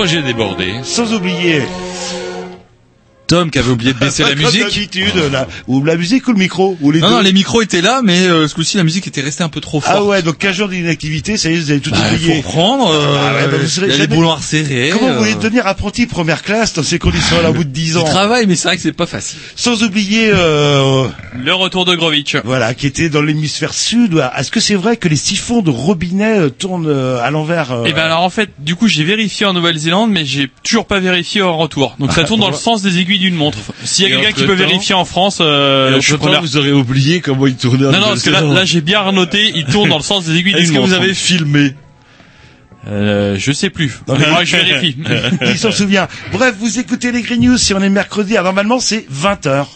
Roger Débordé. sans oublier Tom qui avait oublié de baisser la musique. d'habitude, la, ou la musique ou le micro ou les Non, deux. non, les micros étaient là, mais euh, ce coup-ci, la musique était restée un peu trop forte. Ah ouais, donc 15 jours d'inactivité, ça y est, vous avez tout Bah, oublié. faut reprendre, euh, Ah ouais, bah, vous serez il y a les jamais- boulons à resserrer. Comment vous voulez euh, devenir apprenti première classe dans ces conditions-là au bout de 10 Je ans travaille, mais c'est vrai que c'est pas facile. Sans oublier, euh, Le retour de Grovitch. voilà, qui était dans l'hémisphère sud. Est-ce que c'est vrai que les siphons de robinet euh, tournent euh, à l'envers euh, Et ben alors en fait, du coup, j'ai vérifié en Nouvelle-Zélande, mais j'ai toujours pas vérifié en retour. Donc ça tourne dans le sens des aiguilles d'une montre. S'il y a quelqu'un qui peut vérifier en France, euh, je suis preneur. vous aurez oublié comment il tournait. Non, non, parce que là, là, j'ai bien noté, il tourne dans le sens des aiguilles Est-ce d'une que montre. vous avez filmé Euh, je sais plus. Non, Mais mais- moi, je vérifie. Il s'en souvient. Bref, vous écoutez les Green News si on est mercredi. Alors, normalement, c'est 20h.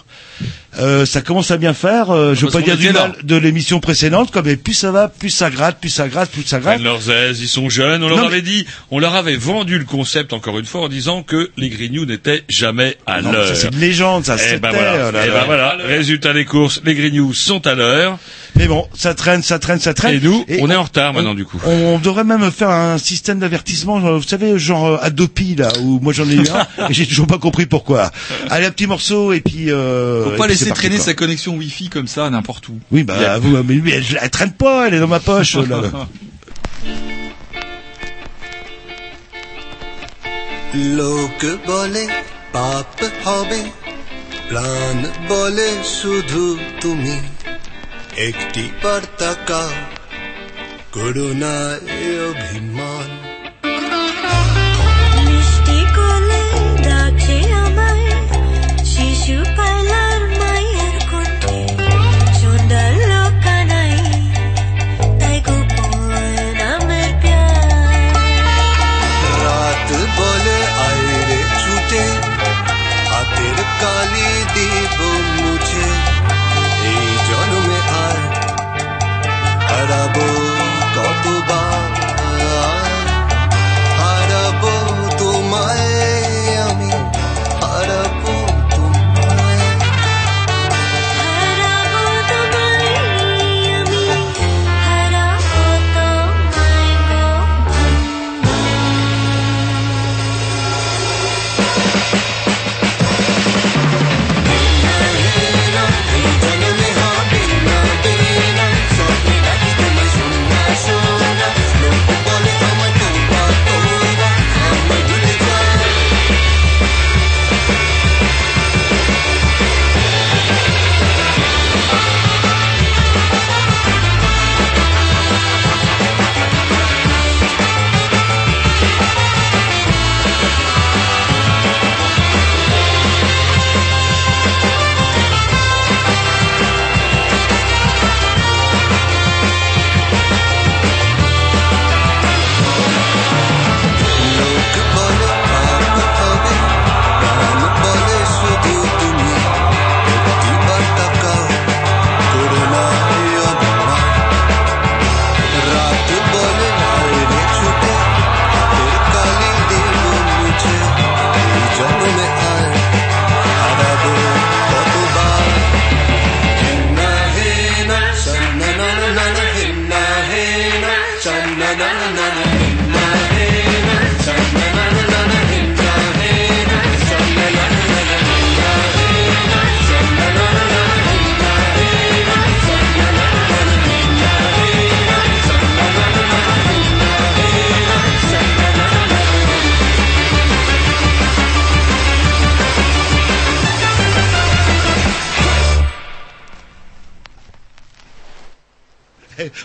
Euh, ça commence à bien faire. Euh, je veux pas dire du mal de l'émission précédente, comme mais plus ça va, plus ça gratte, plus ça gratte, plus ça gratte. Prennent leurs aises, ils sont jeunes. On leur Non, avait dit, on leur avait vendu le concept encore une fois en disant que les Grignoux n'étaient jamais à l'heure. ça c'est une légende, ça. Eh c'était, ben voilà. là Eh ben voilà. Résultat des courses, les Grignoux sont à l'heure. Mais bon, ça traîne, ça traîne, ça traîne. Et nous, on est en retard maintenant du coup. On devrait même faire un système d'avertissement, genre, vous savez, genre euh, Adopi là, où moi j'en ai eu un, et j'ai toujours pas compris pourquoi. Allez, un petit morceau et puis. Euh, Faut et pas puis laisser c'est parti, traîner quoi. sa connexion Wi-Fi comme ça n'importe où. Oui, bah vous, mais lui, elle, elle traîne pas, elle est dans ma poche. là, là. লোক বলে পাপ হবে প্রাণ বলে শুধু তুমি একটি পার্তাকা করুণায় অভিমান। মিষ্টি কোলে ডাকে আমায় শিশু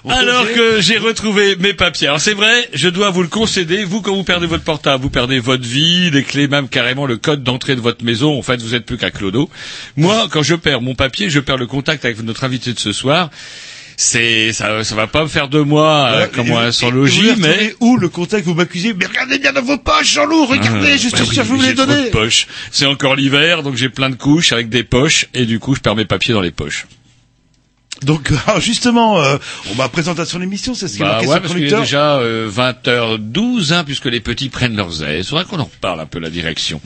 Alors que j'ai retrouvé mes papiers. Alors c'est vrai, je dois vous le concéder. Vous, quand vous perdez votre portable, vous perdez votre vie, les clés, même carrément le code d'entrée de votre maison. En fait, vous êtes plus qu'à clodo. Moi, quand je perds mon papier, je perds le contact avec notre invité de ce soir. C'est ça, ça va pas me faire de moi euh, comme un sans logis, mais où le contact vous m'accusez? Mais regardez bien dans vos poches, Jean-Loup, regardez, Ah, je suis sûr que je vous mais les poches. C'est encore l'hiver, donc j'ai plein de couches avec des poches, et du coup, je perds mes papiers dans les poches. Donc alors, justement, euh, on ma présentation de l'émission, c'est ce qui est Bah marqué ouais, sur le parce est déjà euh, 20h12, hein, puisque les petits prennent leurs ailes. Il qu'on en reparle un peu la direction.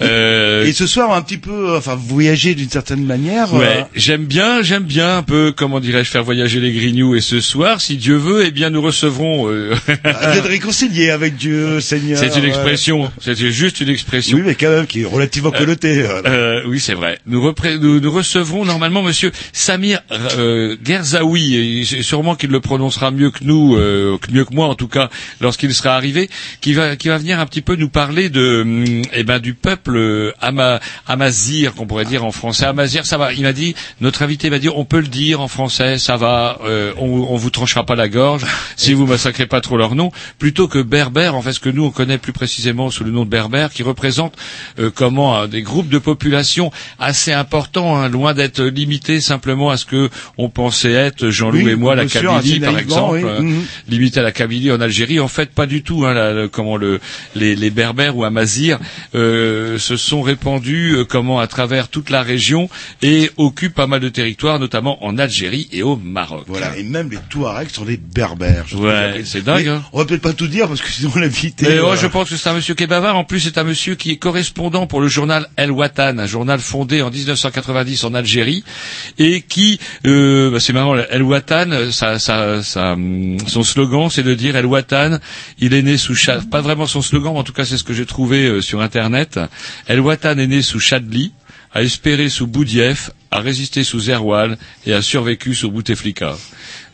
Euh, Et ce soir, un petit peu, enfin, vous voyagez d'une certaine manière. Ouais, euh, j'aime bien, j'aime bien un peu, comment dirais-je, faire voyager les grignoux. Et ce soir, si Dieu veut, eh bien, nous recevrons. euh, vous êtes réconcilié avec Dieu, Seigneur. c'est une ouais. expression, c'est juste une expression. Oui, mais quand même, qui est relativement connotée. euh, Euh, oui, c'est vrai. Nous, nous, nous recevrons normalement Monsieur Samir euh, C'est sûrement qu'il le prononcera mieux que nous, euh, mieux que moi en tout cas, lorsqu'il sera arrivé, qui va, qui va venir un petit peu nous parler de, eh ben, du peuple euh, Ama, Amazir, qu'on pourrait dire en français. Amazir, ça va. Il m'a dit, notre invité m'a dit, on peut le dire en français, ça va. euh, on, on vous tranchera pas la gorge si vous massacrez pas trop leur nom, plutôt que berbère, en fait, ce que nous on connaît plus précisément sous le nom de berbère, qui représente euh, comment euh, des groupes de population assez importants, hein, loin d'être limités simplement à ce que pensait être Jean-Loup Oui, et moi la Kabylie par exemple, oui. euh, Mhm. limité à la Kabylie en Algérie. En fait, pas du tout. Hein, la- le- comment le, les, les Berbères ou Amazirs euh, se sont répandus euh, comment à travers toute la région et occupent pas mal de territoires, notamment en Algérie et au Maroc. Voilà, et même les Touaregs sont des berbères. Ouais, c'est dingue, hein. On va peut-être pas tout dire parce que sinon l'invité. Mais ouais, euh, je pense que c'est un monsieur qui est bavard. En plus, c'est un monsieur qui est correspondant pour le journal El Watan, un journal fondé en 1990 en Algérie, et qui, euh, bah, c'est marrant, El Watan, hum, son slogan, c'est de dire El Watan, il est né sous Cha- pas vraiment son slogan, mais en tout cas, c'est ce que j'ai trouvé euh, sur Internet. El Watan est né sous Chadli, a espéré sous Boudiaf, a résisté sous Erwal et a survécu sous Bouteflika.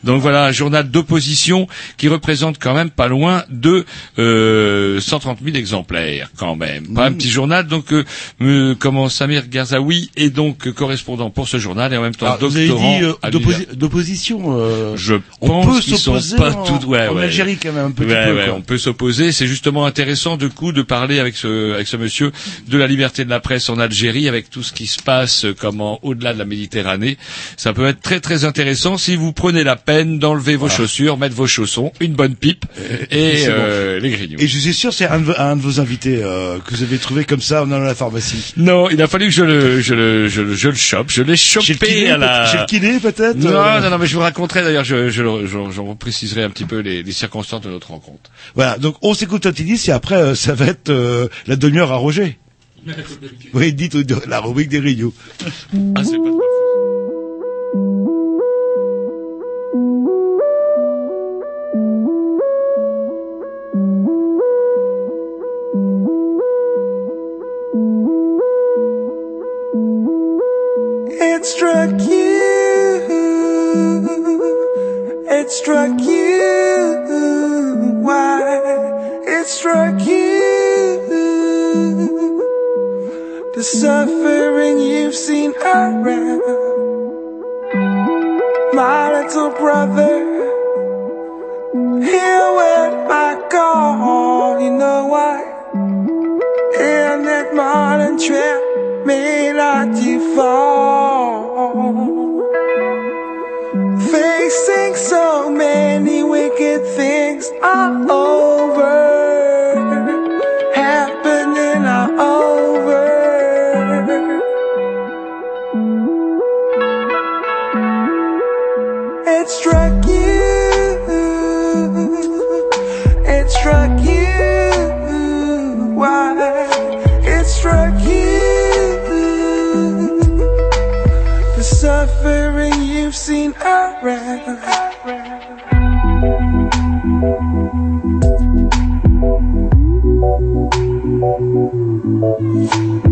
Donc voilà, un journal d'opposition qui représente quand même pas loin de euh, 130 000 exemplaires, quand même. Pas un petit journal, donc euh, me- comment Samir Ghazaoui est donc correspondant pour ce journal et en même temps alors, vous avez doctorant dit euh, d'opposition. euh, Je on pense peut qu'ils sont pas en, tout- ouais, en ouais. Algérie quand même un petit Ouais, peu. ouais, quoi. on peut s'opposer. C'est justement intéressant de coup de parler avec ce avec ce monsieur de la liberté de la presse en Algérie, avec tout ce qui se passe euh, comment au-delà de la Méditerranée. Ça peut être très très intéressant si vous prenez la peine d'enlever vos chaussures, mettre vos chaussons, une bonne pipe et bon. euh, les grignoux. Et je suis sûr, c'est un, de vos- un de vos invités euh, que vous avez trouvé comme ça en allant à la pharmacie. Non, il a fallu que je le je le je le, je le chope. Je l'ai Chez le chopé kiné, à la. chez le kiné peut-être. Non, euh, non, non, mais je vous raconterai d'ailleurs, je, je, je, je repréciserai un petit peu les, les circonstances de notre rencontre. Voilà, donc on s'écoute un petit disque et après euh, ça va être euh, la demi-heure à Roger. Oui, dites la rubrique des Rio. Ah, c'est pas It struck you. It struck you. Why? It struck you. The suffering you've seen around. My little brother. Here went my call. You know why? In that modern trap may not fall. Facing so many wicked things all over, happening all over. It struck and around.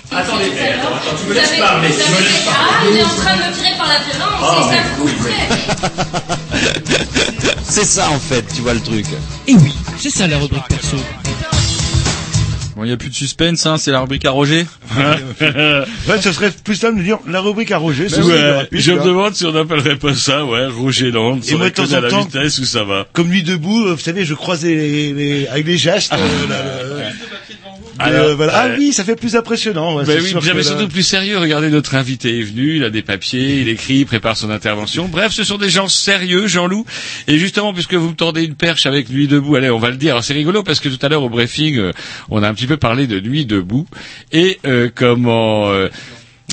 Attendez, attends, tu Vous avez- vous avez- Ah, il est en train de me tirer par la violence, c'est ça que vous faites. C'est ça en fait, tu vois le truc. Et oui, c'est ça la rubrique perso. Bon, il n'y a plus de suspense, hein, c'est la rubrique à Roger. Ouais, ce serait plus simple de dire la rubrique à Roger. ce Ouais, rapide, je tu me demande si on n'appellerait pas ça, ouais, Roger Land, Et moi, de temps en la temps- vitesse où ça va. Comme lui debout, euh, vous savez, je croise les, les- avec les gestes. euh, là, là, Alors, euh, voilà. Ah ouais. oui, ça fait plus impressionnant. ouais, c'est oui, là- surtout plus sérieux. Regardez, notre invité est venu, il a des papiers, il écrit, il prépare son intervention. Bref, ce sont des gens sérieux, Jean-Loup. Et justement, puisque vous me tendez une perche avec Nuit debout, allez, on va le dire. Alors c'est rigolo parce que tout à l'heure au briefing, euh, on a un petit peu parlé de Nuit debout et euh, comment.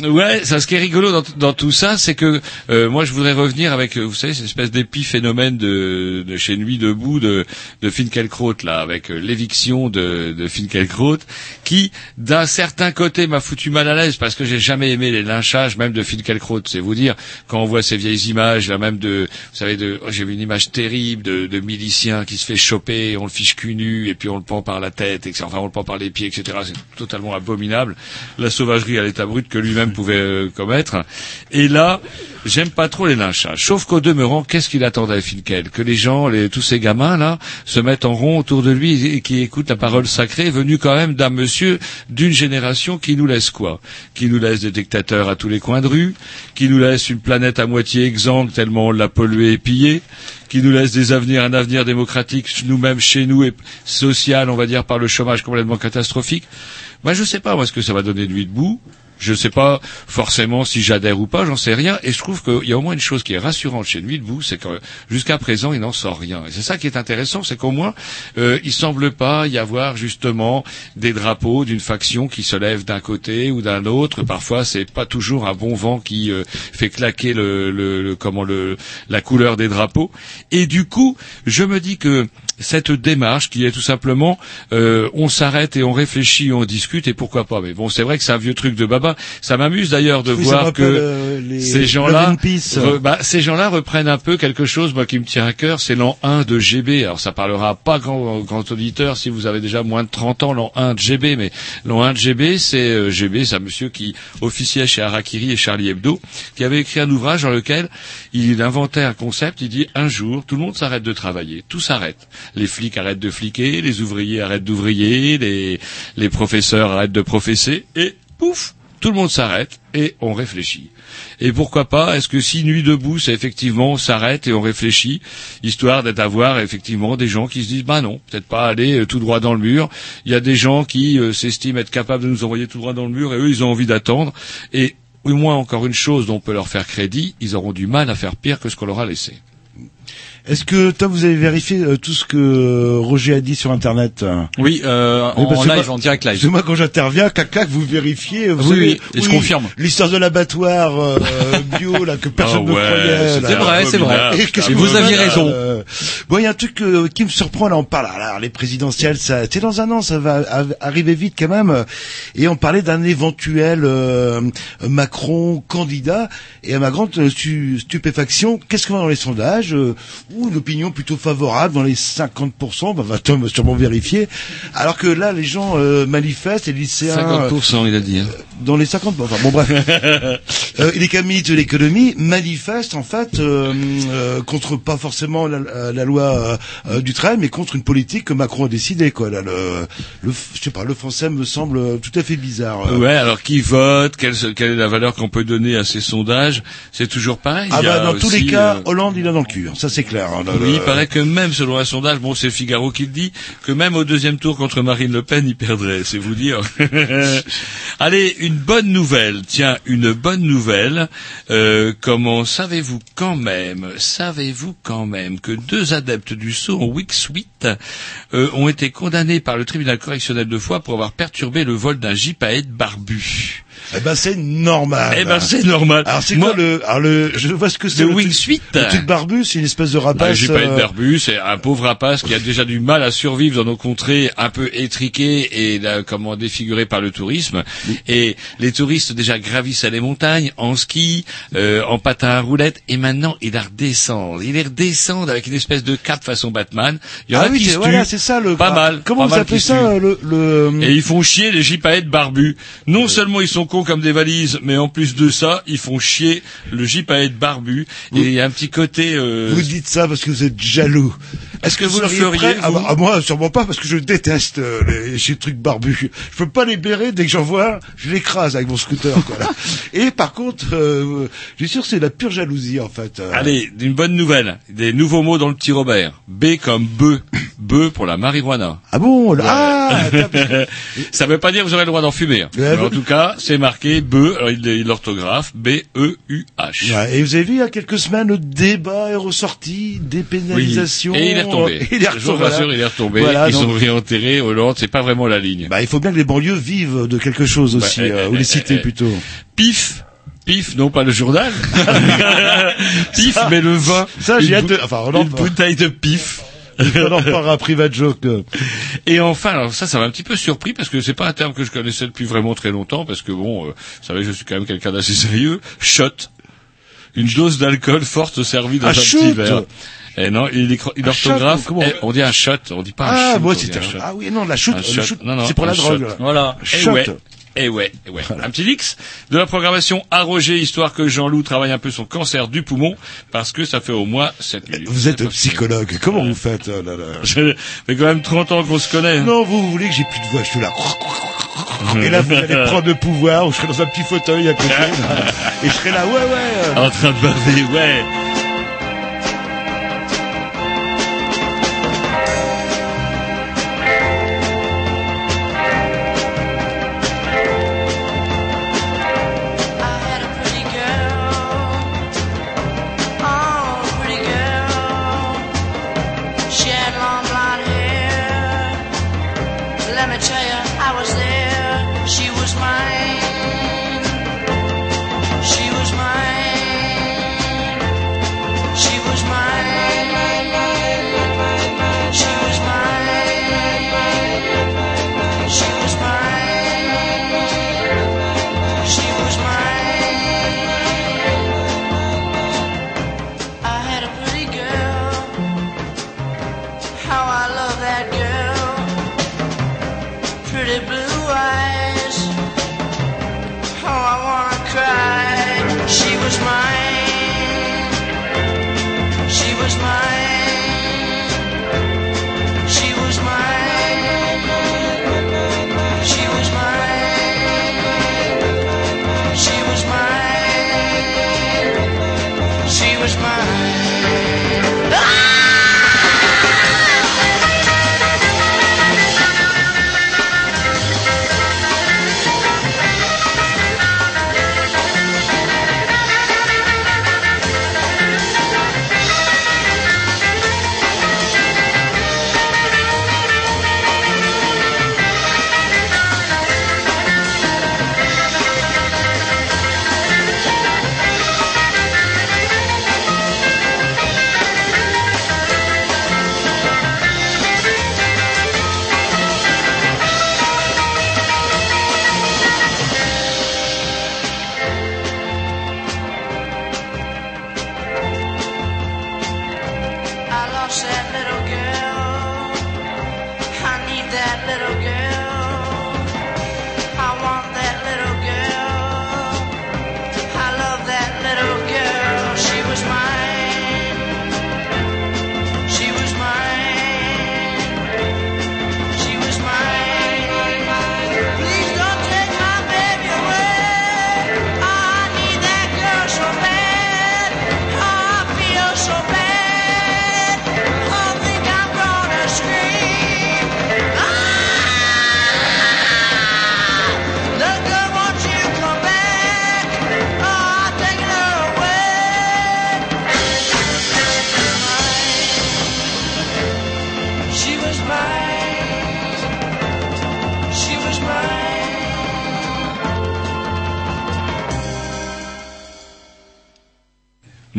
Ouais, ça, ce qui est rigolo dans, dans tout ça, c'est que euh, moi je voudrais revenir avec, euh, vous savez, cette espèce d'épiphénomène de, de chez Nuit debout de, de Finkielkraut là, avec euh, l'éviction de, de Finkielkraut, qui d'un certain côté m'a foutu mal à l'aise parce que j'ai jamais aimé les lynchages, même de Finkielkraut. C'est vous dire quand on voit ces vieilles images là, même de, vous savez, de, oh, j'ai vu une image terrible de, de milicien qui se fait choper, on le fiche cul nu et puis on le pend par la tête, etc. Enfin on le pend par les pieds, etc. C'est totalement abominable. La sauvagerie à l'état brut que lui-même pouvait euh, commettre. Et là, j'aime pas trop les lynchages. Sauf qu'au demeurant, qu'est-ce qu'il attendait, Finkel? Que les gens, tous ces gamins là, se mettent en rond autour de lui et qui écoutent la parole sacrée venue quand même d'un monsieur d'une génération qui nous laisse quoi? Qui nous laisse des dictateurs à tous les coins de rue, qui nous laisse une planète à moitié exsangue tellement on l'a polluée et pillée, qui nous laisse des avenirs, un avenir démocratique nous-mêmes chez nous et social, on va dire, par le chômage complètement catastrophique. Moi, je sais pas, moi, ce que ça va donner de lui debout. Je ne sais pas forcément si j'adhère ou pas, j'en sais rien. Et je trouve qu'il y a au moins une chose qui est rassurante chez Nuit debout, c'est que jusqu'à présent, il n'en sort rien. Et c'est ça qui est intéressant, c'est qu'au moins, euh, il semble pas y avoir justement des drapeaux d'une faction qui se lève d'un côté ou d'un autre. Parfois, c'est pas toujours un bon vent qui euh, fait claquer le- comment le la couleur des drapeaux. Et du coup, je me dis que cette démarche qui est tout simplement euh, on s'arrête et on réfléchit, on discute et pourquoi pas. Mais bon, c'est vrai que c'est un vieux truc de baba Ça m'amuse d'ailleurs de Oui, voir que euh, les ces gens-là, re- bah, ces gens-là reprennent un peu quelque chose, moi, qui me tient à cœur, c'est l'an 1 de GB. Alors, ça parlera pas grand, grand auditeur si vous avez déjà moins de 30 ans, l'an 1 de GB, mais l'an 1 de GB, c'est euh, GB, c'est un monsieur qui officiait chez Harakiri et Charlie Hebdo, qui avait écrit un ouvrage dans lequel il inventait un concept, il dit, un jour, tout le monde s'arrête de travailler, tout s'arrête. Les flics arrêtent de fliquer, les ouvriers arrêtent d'ouvrier, les, les professeurs arrêtent de professer, et pouf, tout le monde s'arrête et on réfléchit. Et pourquoi pas, est-ce que si Nuit debout, c'est effectivement, s'arrête et on réfléchit, histoire d'être avoir effectivement des gens qui se disent, bah non, peut-être pas aller euh, tout droit dans le mur. Il y a des gens qui euh, s'estiment être capables de nous envoyer tout droit dans le mur et eux, ils ont envie d'attendre. Et au moins, encore une chose dont on peut leur faire crédit, ils auront du mal à faire pire que ce qu'on leur a laissé. Est-ce que toi vous avez vérifié euh, tout ce que euh, Roger a dit sur Internet Oui, euh, en que live, moi- en direct live. Que moi quand j'interviens, clac clac, vous vérifiez. Vous Oui, savez, oui, et je confirme. L'histoire de l'abattoir euh, bio là que personne Ah ne croyait. c'est là. C'est vrai, c'est vrai. Et que vous aviez raison. euh, Bon, il y a un truc euh, qui me surprend là. On parle alors les présidentielles, ça, c'est dans un an, ça va arriver vite quand même. Et on parlait d'un éventuel euh, Macron candidat. Et à ma grande stu- stupéfaction, qu'est-ce qu'on voit dans les sondages? Ou une opinion plutôt favorable dans les 50%. Bah, va sûrement vérifier. Alors que là, les gens euh, manifestent, les lycéens. euh, 50%, il a dit. hein. Dans les 50 bon, enfin bon bref euh, les camis de l'économie manifestent en fait euh, euh, contre pas forcément la, la loi euh, euh, du train mais contre une politique que Macron a décidé quoi là le, le je sais pas le français me semble tout à fait bizarre euh. Ouais, alors qui vote quelle, quelle est la valeur qu'on peut donner à ces sondages C'est toujours pareil. ah bah dans tous les cas Hollande il a dans le cul hein, ça c'est clair hein, là, Oui, le- il paraît que même selon un sondage, bon c'est Figaro qui le dit, que même au deuxième tour contre Marine Le Pen, il perdrait, c'est vous dire. Allez, une bonne nouvelle, tiens, une bonne nouvelle. Euh, comment savez-vous quand même, savez-vous quand même que deux adeptes du saut en Wix-8 euh, ont été condamnés par le tribunal correctionnel de Foix pour avoir perturbé le vol d'un gypaète barbu? Eh ben c'est normal Eh ben c'est normal. alors c'est quoi le alors le je vois ce que c'est Le le 8 le truc barbu c'est une espèce de rapace j'ai pas euh, barbu, c'est un pauvre rapace qui a déjà du mal à survivre dans nos contrées un peu étriquées et là, comment défigurées par le tourisme. Et les touristes déjà gravissaient les montagnes en ski, euh, en patin à roulettes, et maintenant il la redescend. Il les redescend avec une espèce de cape façon Batman. Il y en ah a oui qui c'est se voilà c'est ça le Pas mal. comment pas vous mal appelez ça le le Et ils font chier les gypaètes barbus. Non seulement ils sont cons comme des valises, mais en plus de ça, ils font chier le gypaète barbu. Et il y a un petit côté... euh, Vous dites ça parce que vous êtes jaloux. Est-ce que vous le feriez, ah, Moi, sûrement pas, parce que je déteste euh, les, ces trucs barbus. Je peux pas les bérer dès que j'en vois, je l'écrase avec mon scooter. Quoi, là. Et par contre, euh, je suis sûr que c'est la pure jalousie en fait. euh. Allez, une bonne nouvelle. Des nouveaux mots dans le petit Robert. B comme bœuf. Bœuf pour la marijuana. Ah bon là- Ah ça veut pas dire que vous aurez le droit d'en fumer. hein. Mais en tout cas, c'est marqué bœuf, alors il l'orthographe, B-E-U-H. Ouais, et vous avez vu il y a quelques semaines le débat est ressorti, dépénalisation. Et il est retombé. Il est retombé. voilà. il est retombé. Voilà, Ils donc- sont réenterrés. Hollande, c'est pas vraiment la ligne. Bah, il faut bien que les banlieues vivent de quelque chose aussi, Bah, eh, euh, eh, ou les eh, cités plutôt. Pif. Pif, non pas le journal. pif, mais le vin. Ça, j'ai hâte de- enfin, Hollande Une va- bouteille de pif. On en parlera à private joke. euh. Et enfin, alors ça, ça m'a un petit peu surpris parce que c'est pas un terme que je connaissais depuis vraiment très longtemps parce que bon, euh, vous savez, je suis quand même quelqu'un d'assez sérieux. Shot, une dose d'alcool forte servie dans Un un shoot petit verre. Et non, il, est, il Un orthographe. shot, comment- eh, on dit un shot, on dit pas un Ah, shoot. moi on dit c'était un shot. Ah oui, non, la shoot, shoot, Non, non, c'est pour la drogue. là. Voilà. Eh Shot. ouais. Eh ouais, eh ouais. Un petit X de la programmation à Roger, histoire que Jean-Loup travaille un peu son cancer du poumon, parce que ça fait au moins 7 minutes. Vous êtes C'est psychologue. Comment vous faites oh là là. Ça fait quand même 30 ans qu'on se connaît. Non, vous, vous voulez que j'ai plus de voix, je suis là. Et là, vous allez prendre le pouvoir, ou je serai dans un petit fauteuil à côté, et je serai là, ouais, ouais. En train de baver, ouais.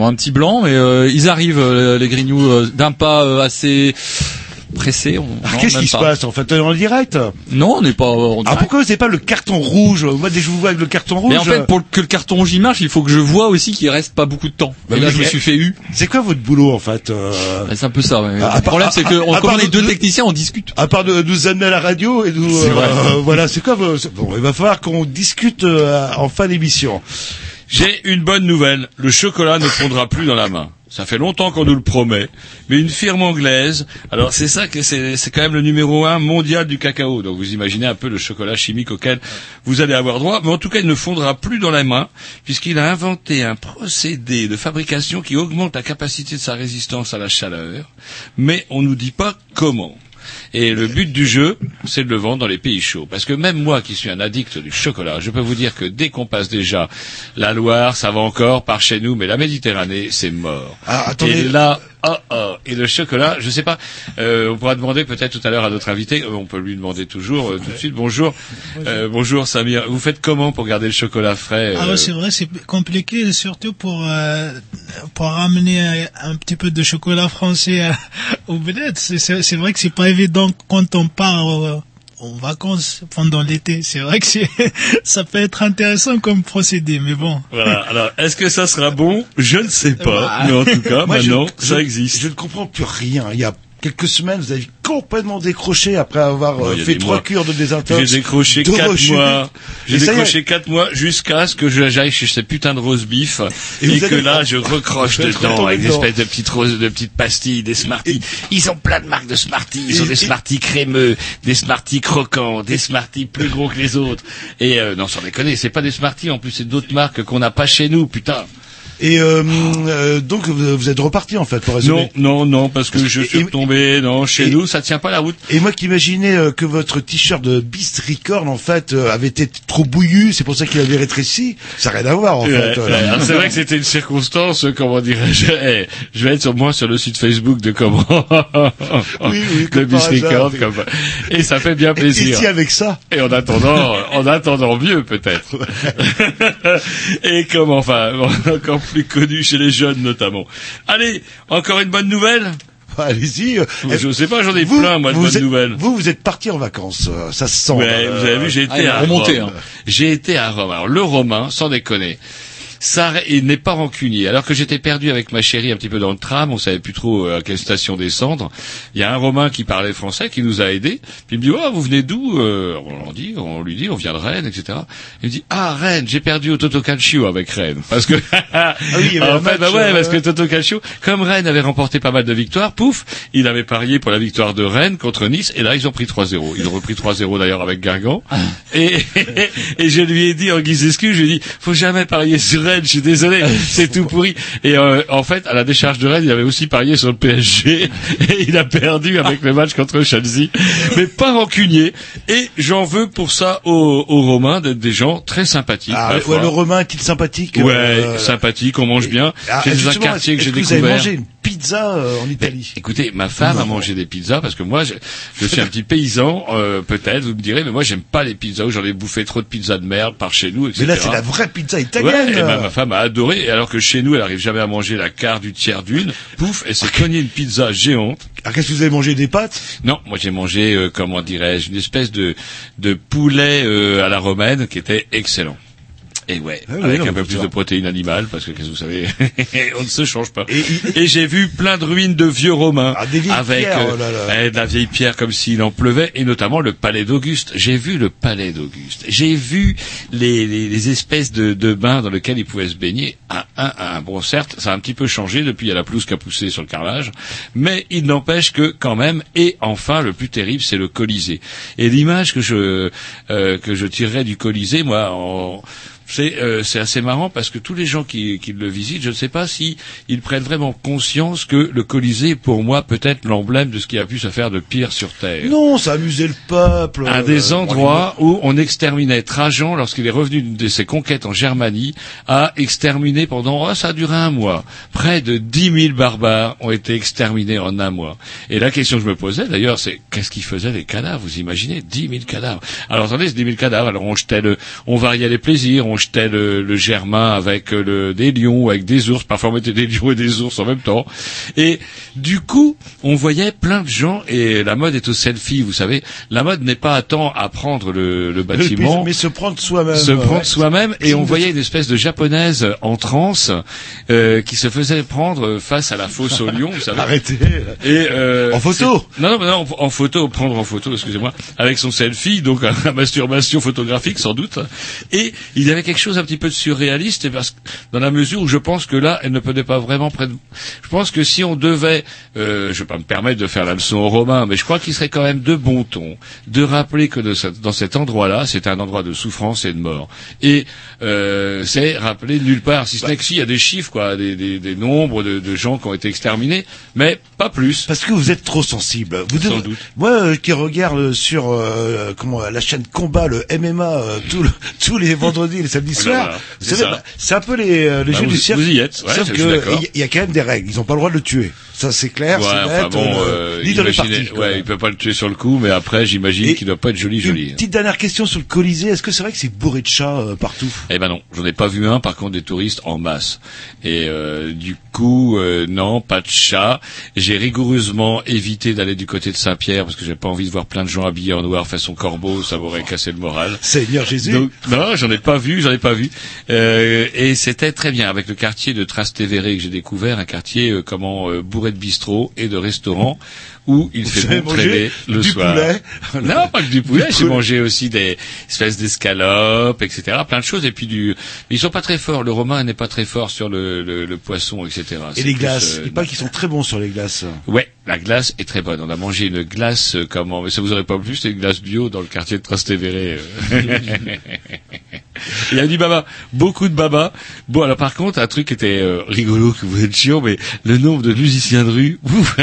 Un petit blanc, mais euh, ils arrivent, euh, les Grignoux, euh, d'un pas euh, assez pressé. On, Ah, Qu'est-ce qui se pas. passe en fait? En direct? Non, on n'est pas en Ah pourquoi n'avez pas le carton rouge? Moi dès que je vous vois avec le carton rouge. Mais en fait, pour que le carton rouge y marche, il faut que je vois aussi qu'il reste pas beaucoup de temps. Bah, Et là, je me suis fait eu. C'est quoi votre boulot en fait euh, Bah, C'est un peu ça. ouais. À le part- problème, c'est que à- on- à comme de- deux de- techniciens, on discute. À part de nous amener à la radio et nous, C'est vrai. euh, voilà, c'est quoi c'est- Bon, il va falloir qu'on discute euh, en fin d'émission. J'ai une bonne nouvelle. Le chocolat ne fondra plus dans la main. Ça fait longtemps qu'on nous le promet, mais une firme anglaise. Alors c'est ça que c'est, c'est quand même le numéro un mondial du cacao. Donc vous imaginez un peu le chocolat chimique auquel vous allez avoir droit. Mais en tout cas, il ne fondra plus dans la main puisqu'il a inventé un procédé de fabrication qui augmente la capacité de sa résistance à la chaleur. Mais on nous dit pas comment. Et le but du jeu, c'est de le vendre dans les pays chauds. Parce que même moi, qui suis un addict du chocolat, je peux vous dire que dès qu'on passe déjà la Loire, ça va encore par chez nous, mais la Méditerranée, c'est mort. Ah, attendez. Et là, oh oh, et le chocolat, je sais pas, euh, on pourra demander peut-être tout à l'heure à notre invité, on peut lui demander toujours euh, tout de suite, bonjour, euh, bonjour Samir, vous faites comment pour garder le chocolat frais Ah euh, ouais, c'est vrai, c'est compliqué, surtout pour euh, pour ramener un, petit peu de chocolat français au bled. C'est vrai que c'est pas évident quand on part euh, en vacances pendant l'été. C'est vrai que ça peut être intéressant comme procédé, mais bon. Voilà. Alors, est-ce que ça sera bon? Je ne sais pas. Bah. Mais en tout cas, maintenant, ça existe. Je ne comprends plus rien. Il y a quelques semaines, vous avez complètement décroché après avoir euh, fait trois mois. cures de désintox. J'ai décroché quatre mois. J'ai décroché quatre mois jusqu'à ce que je- j'aille chez ces putains de roast beef Et que là je recroche dedans avec des espèces de petites roses, de petites pastilles, des Smarties. Ils ont plein de marques de Smarties. Ils ont des Smarties crémeux, des Smarties croquants, des Smarties plus gros que les autres. Et euh, non, sans déconner, c'est pas des Smarties. En plus, c'est d'autres marques qu'on n'a pas chez nous, putain. Et euh, euh, donc vous êtes reparti en fait pour résumer. Non, non, non, parce que je suis retombé. Non, chez et- nous, ça tient pas la route. Et moi qui imaginais euh, que votre t-shirt de Beast Record en fait euh, avait été trop bouillu, c'est pour ça qu'il avait rétréci. Ça n'a rien à voir en Ouais, fait. ouais. C'est vrai que c'était une circonstance, comment dirais-je, eh, je vais être sur moi sur le site Facebook de comment Oui, oui, de comme par Beast. Record, comme- et ça fait bien Et plaisir. ici avec ça. Et en attendant, en attendant mieux peut-être. et comme enfin encore plus connu chez les jeunes notamment. Allez, encore une bonne nouvelle. Allez-y. euh, Je sais pas, j'en ai vous- plein moi de vous bonnes êtes- nouvelles. Vous, vous êtes parti en vacances, euh, ça se sent. Ouais, euh, vous avez vu, j'ai ah, été à remonté, Rome. hein. J'ai été à Rome. Alors le Romain, sans déconner. Ça il n'est pas rancunier. Alors que j'étais perdu avec ma chérie un petit peu dans le tram, on savait plus trop euh, à quelle station descendre. Il y a un Romain qui parlait français qui nous a aidés. Puis il me dit oh vous venez d'où Euh, On dit, on lui dit on vient de Rennes, etc. Il me dit ah Rennes, j'ai perdu au Toto Calcio avec Rennes parce que oui, y avait en fait match, bah ouais euh, parce que Toto Calcio comme Rennes avait remporté pas mal de victoires, pouf, il avait parié pour la victoire de Rennes contre Nice et là ils ont pris 3-0. Ils ont repris 3-0 d'ailleurs avec Guingamp. Et, et je lui ai dit en guise d'excuse, je lui ai dit faut jamais parier sur Rennes, je suis désolé, c'est tout pourri. Et euh, en fait, à la décharge de Rennes, il avait aussi parié sur le PSG et il a perdu avec le match contre Chelsea, mais pas rancunier. Et j'en veux pour ça aux, aux Romains d'être des gens très sympathiques. Ah, ouais, le Romain est-il sympathique Ouais, euh, sympathique, on mange bien. Ah, C'est dans un quartier que j'ai vous avez découvert. mangé pizza euh, en Italie Écoutez, ma femme a mangé des pizzas parce que moi, je, je suis un petit paysan, euh, peut-être, vous me direz, mais moi, j'aime pas les pizzas où j'en ai bouffé trop de pizzas de merde par chez nous, etc. Mais là, c'est la vraie pizza Ouais, italienne. et ben, ma femme a adoré, et alors que chez nous, elle arrive jamais à manger la quart du tiers d'une, pouf, elle s'est cognée une pizza géante. Ah, qu'est-ce que vous avez mangé des pâtes? Non, moi j'ai mangé, euh, comment dirais-je, une espèce de, de poulet euh, à la romaine qui était excellent. Et ouais, Ah oui, avec non, un peu plus ça. de protéines animales, parce que qu'est-ce que vous savez, on ne se change pas. Et, j'ai vu plein de ruines de vieux romains, Ah, avec pierres, euh, oh là là. eh, de la vieille pierre comme s'il en pleuvait, et notamment le palais d'Auguste. J'ai vu le palais d'Auguste. J'ai vu les, les, les espèces de, de bains dans lesquels ils pouvaient se baigner. Un, un, un. Bon, certes, ça a un petit peu changé depuis, il y a la pelouse qui a poussé sur le carrelage, mais il n'empêche que quand même, et enfin, le plus terrible, c'est le Colisée. Et l'image que je euh, que je tirerais du Colisée, moi, en c'est euh, assez marrant parce que tous les gens qui, qui le visitent, je ne sais pas si ils prennent vraiment conscience que le Colisée est pour moi peut-être l'emblème de ce qui a pu se faire de pire sur Terre. Non, ça amusait le peuple. Un euh, des endroits où on exterminait Trajan lorsqu'il est revenu de ses conquêtes en Germanie a exterminé pendant oh, ça a duré un mois. Près de 10 000 barbares ont été exterminés en un mois. Et la question que je me posais d'ailleurs, c'est qu'est-ce qu'ils faisaient les cadavres Vous imaginez? 10 000 cadavres. Alors attendez, c'est 10 000 cadavres. Alors on jetait le, on variait les plaisirs, on jetait le, le germain avec euh, le, des lions, avec des ours. Parfois on mettait des lions et des ours en même temps. Et du coup, on voyait plein de gens. Et la mode est au selfie, vous savez. La mode n'est pas à temps à prendre le, le bâtiment Mais se prendre soi-même. se prendre ouais. soi-même et on voyait une espèce de japonaise en transe euh, qui se faisait prendre face à la fosse au lion, vous savez. Arrêtez. Et euh, En photo Non, non, non, en, en photo, prendre en photo, excusez-moi, avec son selfie, donc la masturbation photographique sans doute. Et il avait quelque chose un petit peu de surréaliste, parce que, dans la mesure où je pense que là, elle ne peut pas vraiment prendre. Je pense que si on devait, euh, je vais pas me permettre de faire la leçon aux Romains, mais je crois qu'il serait quand même de bon ton de rappeler que de dans cet endroit-là, c'est un endroit de souffrance et de mort. Et euh, c'est rappelé nulle part, si ce n'est que s'il y a des chiffres, quoi, des, des, des nombres de, de gens qui ont été exterminés, mais pas plus. Parce que vous êtes trop sensible. Vous Sans devez- doute. Moi, euh, qui regarde sur euh, comment la chaîne Combat, le MMA, euh, tout le- tous les vendredis, Ah ben voilà, c'est savez, ça. bah, c'est un peu les, euh, les Bah, jeux vous- du cirque. vous y êtes, ouais, Sauf je que suis d'accord. il y- il y, a quand même des règles. Ils n'ont pas le droit de le tuer. Ça, c'est clair. Ouais, c'est enfin net, bon, euh, euh, imaginez- ouais, il peut pas le tuer sur le coup, mais après, j'imagine qu'il doit pas être joli, Une joli. petite dernière question sur le Colisée. Est-ce que c'est vrai que c'est bourré de chats euh, partout? Eh ben non, j'en ai pas vu un, par contre des touristes en masse. Et euh, du coup, euh, non, pas de chat. J'ai rigoureusement évité d'aller du côté de Saint-Pierre parce que j'ai pas envie de voir plein de gens habillés en noir façon corbeau, ça m'aurait cassé le moral. Seigneur Jésus. Donc, non, j'en ai pas vu, j'en ai pas vu. Euh, et c'était très bien avec le quartier de Trastevere que j'ai découvert, un quartier euh, comment euh, bourré de bistrots et de restaurants où il fait bon mangé traîner le du soir. poulet Non, pas que du poulet. J'ai mangé aussi des espèces d'escalopes, etc. Plein de choses. Et puis du. Ils sont pas très forts. Le romain n'est pas très fort sur le, le, le poisson, etc. Et les glaces. euh, Il paraît qu'ils sont très bons sur les glaces. Ouais, la glace est très bonne. On a mangé une glace, euh, comment, mais ça vous aurait pas plu, c'était une glace bio dans le quartier de Trastevere. euh. Il y a du baba, beaucoup de baba. Bon, alors par contre, un truc qui était euh, rigolo, que vous êtes chiant, mais le nombre de musiciens de rue, ouf,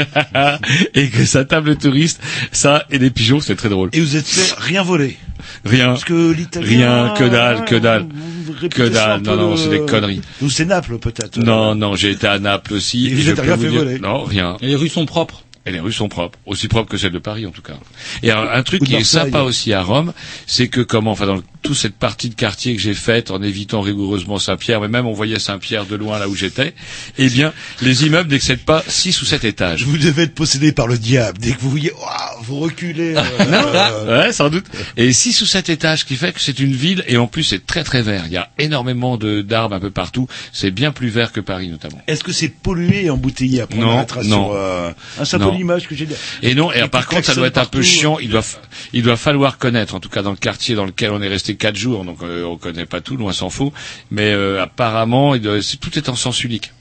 et ça table touriste, ça et les pigeons, c'était très drôle. Et vous êtes fait rien voler. Rien, Parce que l'italien. rien, que dalle, que dalle, que dalle. Non, non, c'est des conneries. Ou c'est Naples peut-être. Non, non, j'ai été à Naples aussi. Et vous êtes rien vous fait dire- voler Non, rien. Et les rues sont propres. Et les rues sont propres, aussi propres que celles de Paris en tout cas. Et un, un truc qui est sympa aussi à Rome, c'est que comment, enfin dans toute cette partie de quartier que j'ai faite en évitant rigoureusement Saint-Pierre, mais même on voyait Saint-Pierre de loin là où j'étais, eh bien, les immeubles n'excèdent pas 6 ou 7 étages. Vous devez être possédé par le diable. Dès que vous voyez, Ouah, vous reculez. euh, euh, ouais, sans doute. Et 6 ou 7 étages, ce qui fait que c'est une ville, et en plus c'est très très vert. Il y a énormément de d'arbres un peu partout. C'est bien plus vert que Paris notamment. Est-ce que c'est pollué et embouteillé après on Non, non. sur, euh, Non. L'image que j'ai Et non, et par contre, ça doit être un peu chiant. Il doit, il doit falloir connaître, en tout cas dans le quartier dans lequel on est resté quatre jours, donc euh, on connaît pas tout, loin s'en faut. Mais euh, apparemment, il doit- tout est en sens unique.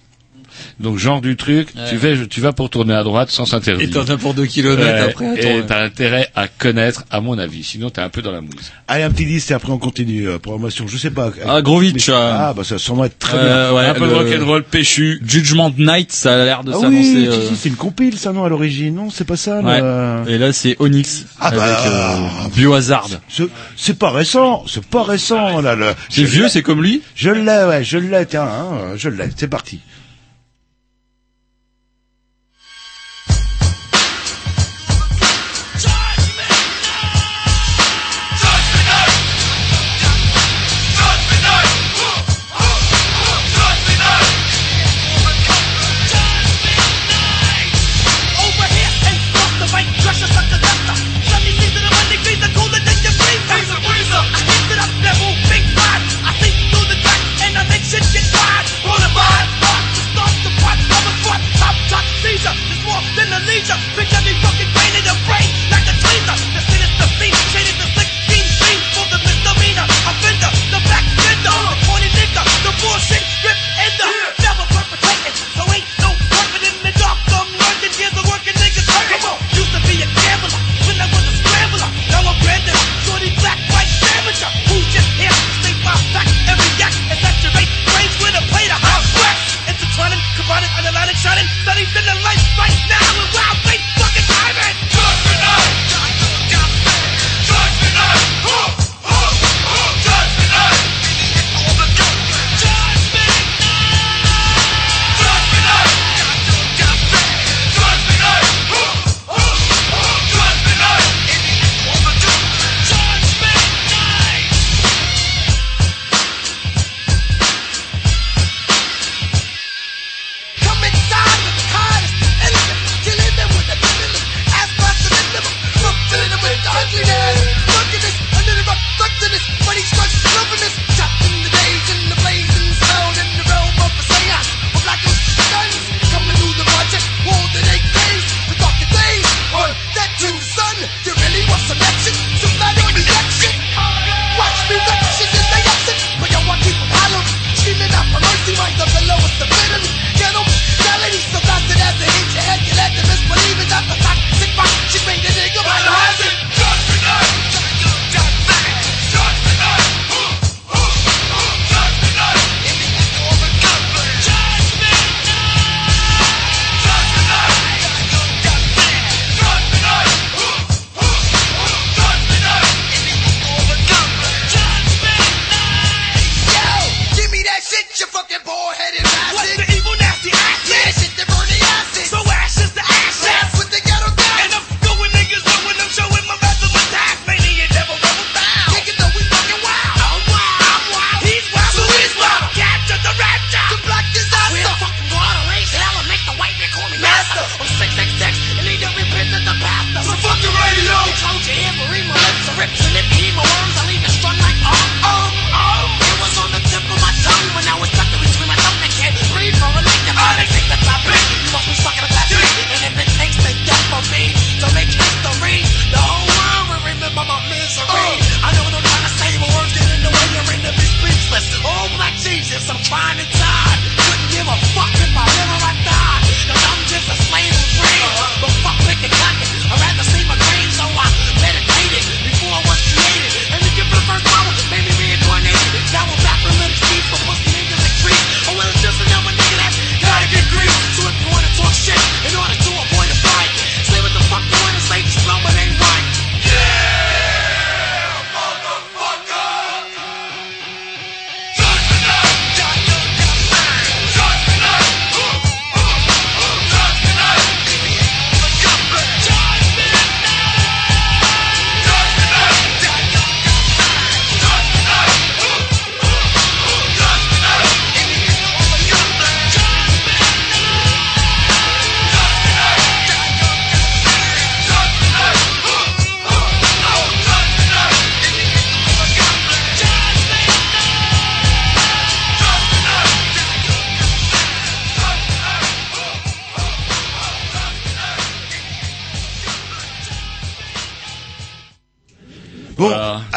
Donc genre du truc, Ouais. tu vas, tu vas pour tourner à droite sans s'interdire. Et t'en as pour deux kilomètres après, attends, Et ouais. t'as intérêt à connaître, à mon avis. Sinon, t'es un peu dans la mouise. Allez, un petit disque et après on continue. euh, programmation, je sais pas. Ah, Grovitch, Mais- euh, Ah, bah ça semble être très Euh, bien. ouais, un peu de rock'n'roll péchu. Judgment Night, ça a l'air de Ah s'annoncer. oui, euh, c'est une compile, ça non à l'origine, non C'est pas ça. Ouais. le- Et là, c'est Onyx Ah avec bah, euh, Biohazard. C'est- pas récent, c'est pas récent là. Le... C'est vieux, c'est comme lui Je l'ai, ouais, je l'ai, tiens, hein, je l'ai. C'est parti.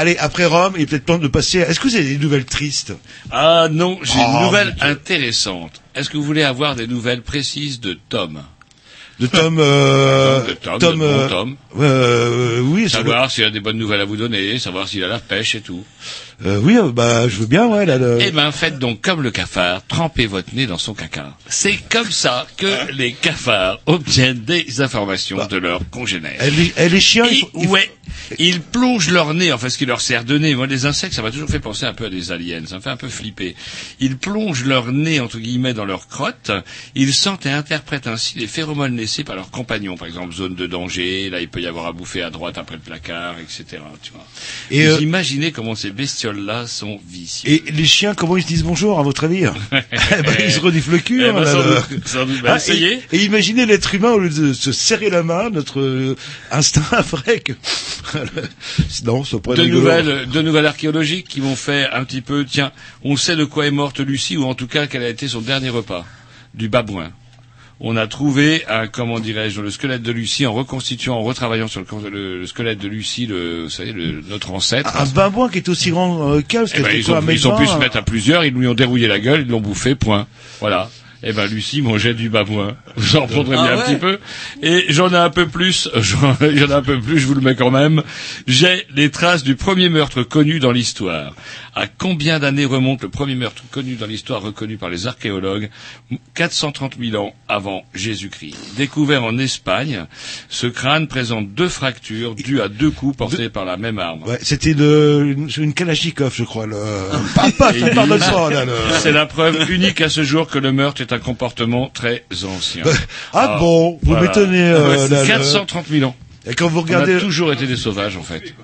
Allez, après Rome, il est peut-être temps de passer. à- Est-ce que vous avez des nouvelles tristes? Ah non, j'ai Oh, une nouvelle mon Dieu. intéressante. Est-ce que vous voulez avoir des nouvelles précises de Tom? De Tom. Euh, De Tom, Tom. de bon euh, Tom. euh, oui, Savoir s'il a des bonnes nouvelles à vous donner, savoir s'il a la pêche et tout. Euh, oui, euh, bah, je veux bien, ouais. Là, le- Eh ben, faites donc comme le cafard, trempez votre nez dans son caca. C'est comme ça que les cafards obtiennent des informations de leurs congénères. Elle est, elle est chiant. Et, il faut- il faut- ouais, ils plongent leur nez, enfin ce qui leur sert de nez. Moi, les insectes, ça m'a toujours fait penser un peu à des aliens. Ça me fait un peu flipper. Ils plongent leur nez, entre guillemets, dans leur crotte. Ils sentent et interprètent ainsi les phéromones laissés par leurs compagnons. Par exemple, zone de danger, là, il peut y avoir à bouffer à droite après le placard, etc. Tu vois. Et, Vous euh, imaginez comment ces bestioles-là sont vicieux. Et les chiens, comment ils se disent bonjour, à votre avis Eh ben, Ils se rediffent le cul. Eh hein, ben, là, sans là. doute, sans doute. Ben, Ah, essayez. Et, et imaginez l'être humain, au lieu de se serrer la main, notre euh, instinct ferait que... non, ça pourrait de nouvelles, de nouvelles archéologiques qui vont faire un petit peu, tiens, on sait de quoi est morte Lucie, ou en tout cas quel a été son dernier repas, du babouin. On a trouvé un, comment dirais-je, le squelette de Lucie en reconstituant, en retravaillant sur le, le- le squelette de Lucie, le, vous savez, le- notre ancêtre. Un babouin qui est aussi grand euh, qu'elle, Eh c'était ben, ils, ont, ils ont pu mec se mettre à plusieurs, ils lui ont dérouillé la gueule, ils l'ont bouffé, point. Voilà. Eh ben, Lucie mangeait du babouin. Vous en prendrez Ah bien un petit peu. Et j'en ai un peu plus, j'en ai un peu plus, je vous le mets quand même. J'ai les traces du premier meurtre connu dans l'histoire. À combien d'années remonte le premier meurtre connu dans l'histoire reconnu par les archéologues 430 000 ans avant Jésus-Christ. Découvert en Espagne, ce crâne présente deux fractures dues à deux coups portés par la même arme. Ouais, c'était de, une, une Kalachnikov, je crois. Le... Il là, le- C'est la preuve unique à ce jour que le meurtre est un comportement très ancien. Ah bon, vous voilà. m'étonnez, euh, Ouais, là, le- 430 000 ans. Et quand vous On regardez... a toujours été des sauvages, en fait.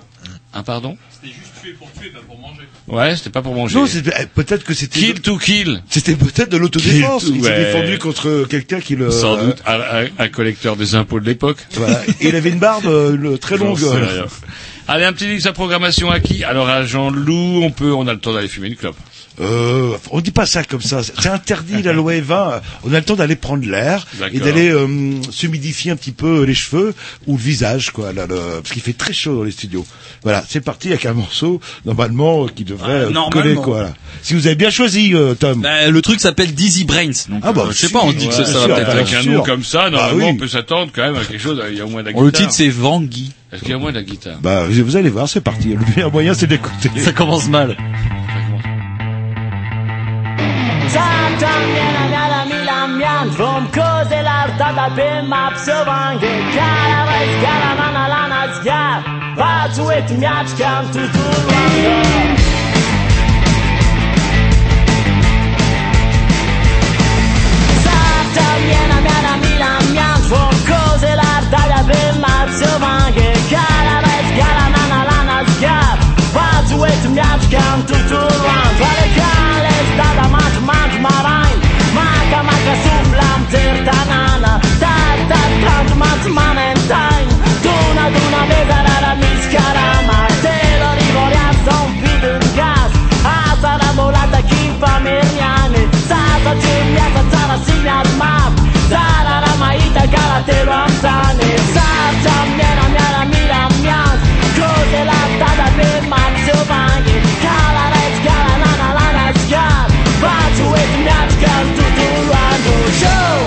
Un pardon? C'était juste tuer pour tuer, pas pour manger. Ouais, c'était pas pour manger. Non, c'était- eh, peut-être que c'était... Kill to kill. C'était peut-être de l'autodéfense. Il s'est ouais. défendu contre quelqu'un qui le... Sans doute, un, un- un collecteur des impôts de l'époque. Voilà. Il avait une barbe euh, très longue. Euh. Allez, un petit link à programmation à qui Alors à Jean-Loup, on peut, on a le temps d'aller fumer une clope. Euh, on dit pas ça comme ça. C'est interdit la loi E20. On a le temps d'aller prendre l'air et d'aller euh, s'humidifier un petit peu les cheveux ou le visage, quoi. Là, parce qu'il fait très chaud dans les studios. Voilà, c'est parti avec un morceau normalement qui devrait Ah, normalement. coller, quoi. Là. Si vous avez bien choisi, euh, Tom. Bah, le truc s'appelle Dizzy Brains. Donc, Ah bah, euh, je sais si, pas, on dit que ça, ça sûr, va peut-être. Avec un nom comme ça, Bah normalement, oui. on peut s'attendre quand même à quelque chose. Il y a au moins de la Bon, le guitare. titre c'est Vangui. Est-ce qu'il y a au moins de la guitare Bah, vous allez voir, c'est parti. Le meilleur moyen, c'est d'écouter. Ça commence mal. Lanas gar Vacu et pantalla del marzo mange Karabeş karanan alan asker Bazı eğitim yaşkan tutulan Vale kales dada mat mat marayn Maka maka suflam tırtan te lo amzane Sarcia mia la mia la mira mia Cose la tada de manzo vangi Cala la etica la la la la la sga Vaggio et mia tica tutto oh, Show!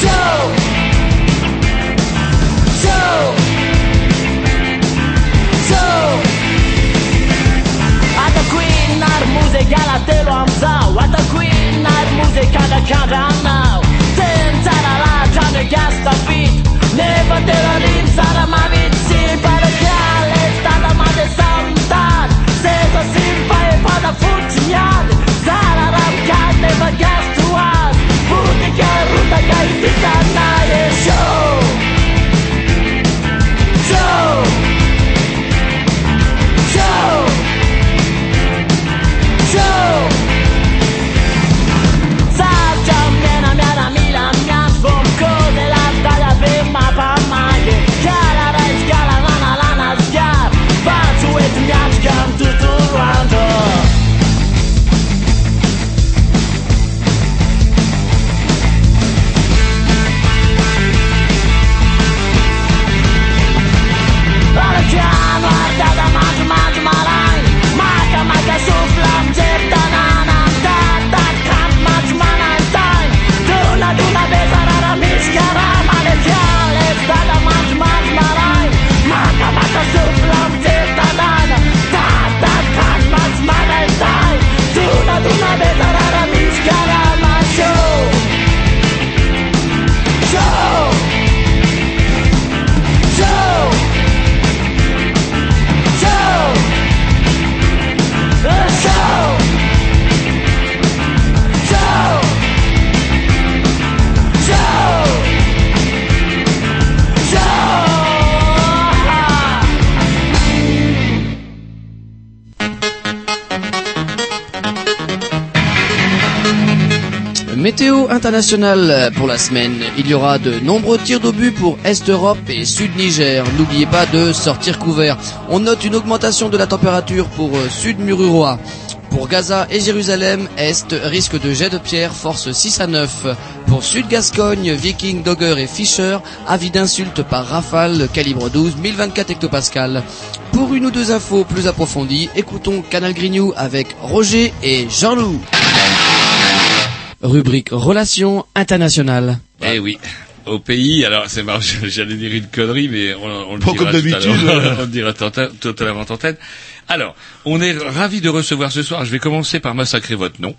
Show! Show! Show! Ata qui in armuse gala te lo amzau Ata qui in armuse cada cada gas da beat Never did I leave Sada ma vid sin Para kjale Stada ma det samtal Seta sin Faje pada fort sin jad Zara ram kan Never gas to us Butiker ruta Jag inte stannar i show Météo internationale pour la semaine. Il y aura de nombreux tirs d'obus pour Est-Europe et Sud-Niger. N'oubliez pas de sortir couvert. On note une augmentation de la température pour euh, Sud-Mururoa. Pour Gaza et Jérusalem, Est, risque de jet de pierre, force 6 à 9. Pour Sud-Gascogne, Viking, Dogger et Fischer, avis d'insulte par rafale, calibre 12, 1024 hectopascal. Pour une ou deux infos plus approfondies, écoutons Canal Grignou avec Roger et Jean-Loup. Rubrique Relations internationales. Eh oui. Au pays, alors c'est marrant, j'allais dire une connerie, mais on, on le Pas dira comme d'habitude. on le dira l'heure en antenne. Alors, on est ravis de recevoir ce soir. Je vais commencer par massacrer votre nom.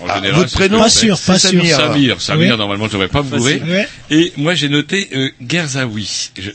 En Ah, général, votre prénom, Pas sûr, pas sûr. Samir. Samir, Oui. normalement, je devrais pas me bourrer. Et moi, j'ai noté euh, Gerzaoui. Je-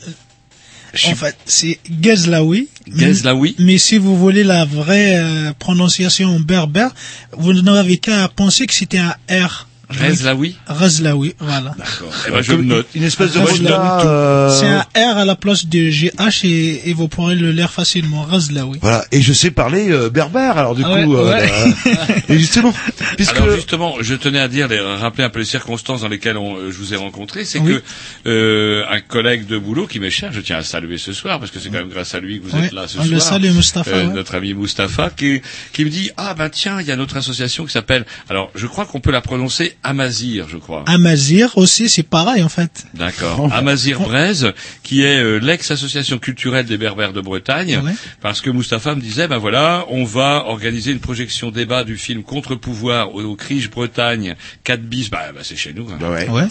En fait, c'est Gezlaoui. Gezlaoui. Mais si vous voulez la vraie euh, prononciation berbère, vous n'avez qu'à penser que c'était un R. Rezlaoui Razlaoui, voilà. D'accord. Eh ben, je me note. Une espèce de euh, C'est un R à la place de GH et, et vous pourrez le lire facilement. Razlaoui. Voilà, et je sais parler euh, berbère, alors du Ah ouais, coup, euh, ouais. bah, et justement, puisque Alors justement, je tenais à dire, les- rappeler un peu les circonstances dans lesquelles on- euh, je vous ai rencontré, c'est Oui. que euh, un collègue de boulot qui m'est cher, je tiens à saluer ce soir parce que c'est quand même grâce à lui que vous êtes là ce on soir. le salue, Mustapha, Euh, ouais. Notre ami Mustapha, qui, qui me dit ah ben tiens, il y a notre association qui s'appelle. Alors je crois qu'on peut la prononcer Amazir, je crois. Amazir aussi, c'est pareil en fait. D'accord. Amazir Braise, qui est euh, l'ex-association culturelle des Berbères de Bretagne, Ouais. parce que Mustapha me disait, ben voilà, on va organiser une projection débat du film Contre-pouvoir au, au Crige Bretagne 4 bis, bah, bah, c'est chez nous. hein. ouais. Ouais.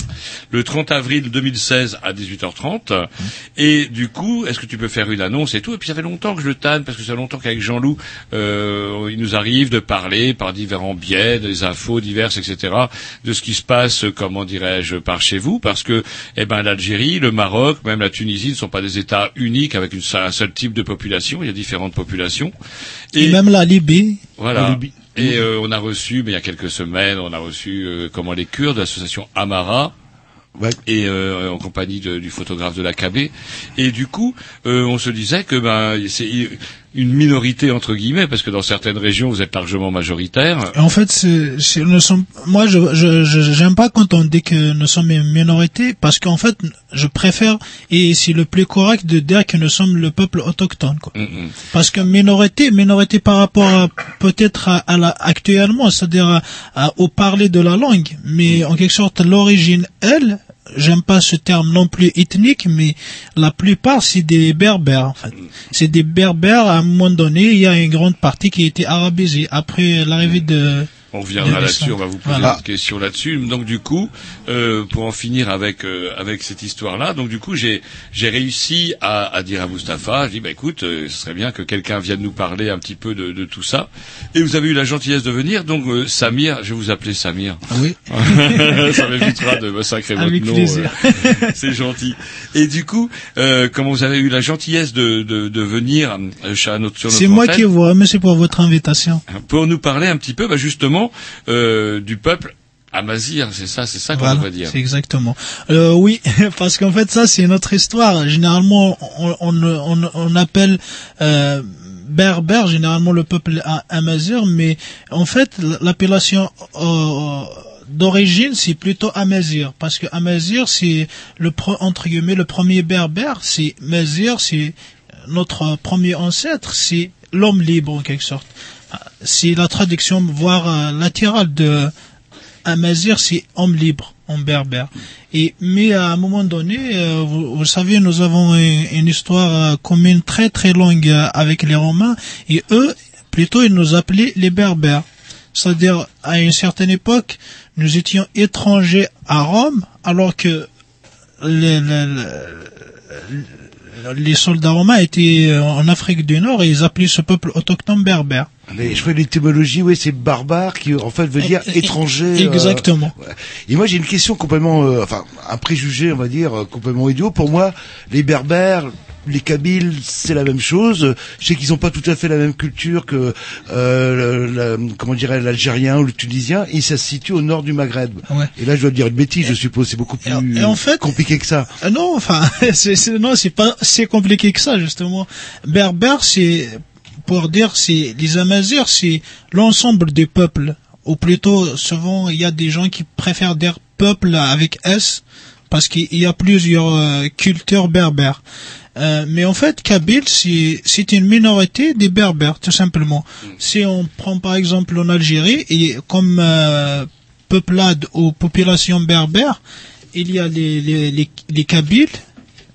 Le 30 avril 2016 à 18h30. Et du coup, est-ce que tu peux faire une annonce et tout? Et puis ça fait longtemps que je le tanne, parce que ça fait longtemps qu'avec Jean-Loup, euh, il nous arrive de parler par différents biais, des infos diverses, etc., de ce qui se passe, comment dirais-je, par chez vous, parce que, eh ben, l'Algérie, le Maroc, même la Tunisie ne sont pas des États uniques avec une, un seul type de population. Il y a différentes populations. Et, même la Libye. Voilà. Libye. Et euh, on a reçu, mais il y a quelques semaines, on a reçu euh, comment les Kurdes de l'association Amara. Ouais. Et euh, en compagnie de- du photographe de la KB. Et du coup, euh, on se disait que ben c'est une minorité entre guillemets, parce que dans certaines régions vous êtes largement majoritaire. En fait, c'est, c'est- nous sommes, moi, je, je, je- j'aime pas quand on dit que nous sommes une minorité, parce qu'en fait, je préfère, et c'est le plus correct de dire que nous sommes le peuple autochtone, quoi. Mm, mm. Parce que minorité, minorité par rapport à, peut-être à, à la, actuellement, c'est-à-dire à- à- au parler de la langue, mais en quelque sorte, l'origine, elle, j'aime pas ce terme non plus ethnique, mais la plupart, c'est des berbères, en fait. C'est des berbères, à un moment donné, il y a une grande partie qui a été arabisée, après l'arrivée de... On reviendra de là-dessus, on va vous poser Voilà. une question là-dessus. Donc du coup, euh, pour en finir avec euh, avec cette histoire-là, donc du coup j'ai j'ai réussi à, à dire à Mustapha, je dis bah écoute, euh, ce serait bien que quelqu'un vienne nous parler un petit peu de, de tout ça. Et vous avez eu la gentillesse de venir, donc euh, Samir, je vais vous appeler Samir. Oui. ça m'évitera de massacrer votre Avec nom. euh, C'est gentil. Et du coup, euh, comme vous avez eu la gentillesse de, de, de venir euh, chez notre, sur notre C'est moi qui vous remercie pour votre invitation. pour nous parler un petit peu bah, justement euh, du peuple amazir, c'est ça, c'est ça qu'on Voilà, devrait dire. c'est exactement. Euh, oui, parce qu'en fait ça c'est notre histoire. Généralement on, on, on, on appelle euh, berbère généralement le peuple amazir, mais en fait l'appellation euh, d'origine c'est plutôt amazir parce que amazir c'est le pro- entre guillemets le premier berbère, c'est mazir, c'est notre premier ancêtre, c'est l'homme libre en quelque sorte. C'est la traduction voire euh, latérale de Amazir, c'est homme libre en berbère. Et mais à un moment donné, euh, vous, savez, nous avons une, une histoire euh, commune très très longue avec les Romains et eux, plutôt, ils nous appelaient les berbères. C'est-à-dire, à une certaine époque, nous étions étrangers à Rome, alors que les, les- les- soldats romains étaient en Afrique du Nord et ils appelaient ce peuple autochtone berbère. Mais je fais l'étymologie, oui, c'est barbare qui en fait veut dire étranger. euh, exactement. ouais. Et moi j'ai une question complètement, euh, enfin un préjugé, on va dire euh, complètement idiot. Pour moi, les berbères, les kabyles, c'est la même chose. Je sais qu'ils n'ont pas tout à fait la même culture que euh, le- la- comment dirais l'algérien ou le tunisien. Et ça se situe au nord du Maghreb. Ouais. Et là, je dois dire une bêtise, je suppose. C'est beaucoup plus et en fait- compliqué que ça. Euh, non, enfin, c'est, c'est- non, c'est pas si compliqué que ça justement. Berbère, c'est pour dire, c'est les Amazirs, c'est l'ensemble des peuples ou plutôt souvent il y a des gens qui préfèrent dire peuple avec S parce qu'il y a plusieurs euh, cultures berbères. Euh, mais en fait, Kabyle, c'est une minorité des berbères, tout simplement. Si on prend par exemple en Algérie, et comme euh, peuplade ou population berbère, il y a les, les, les, les Kabyles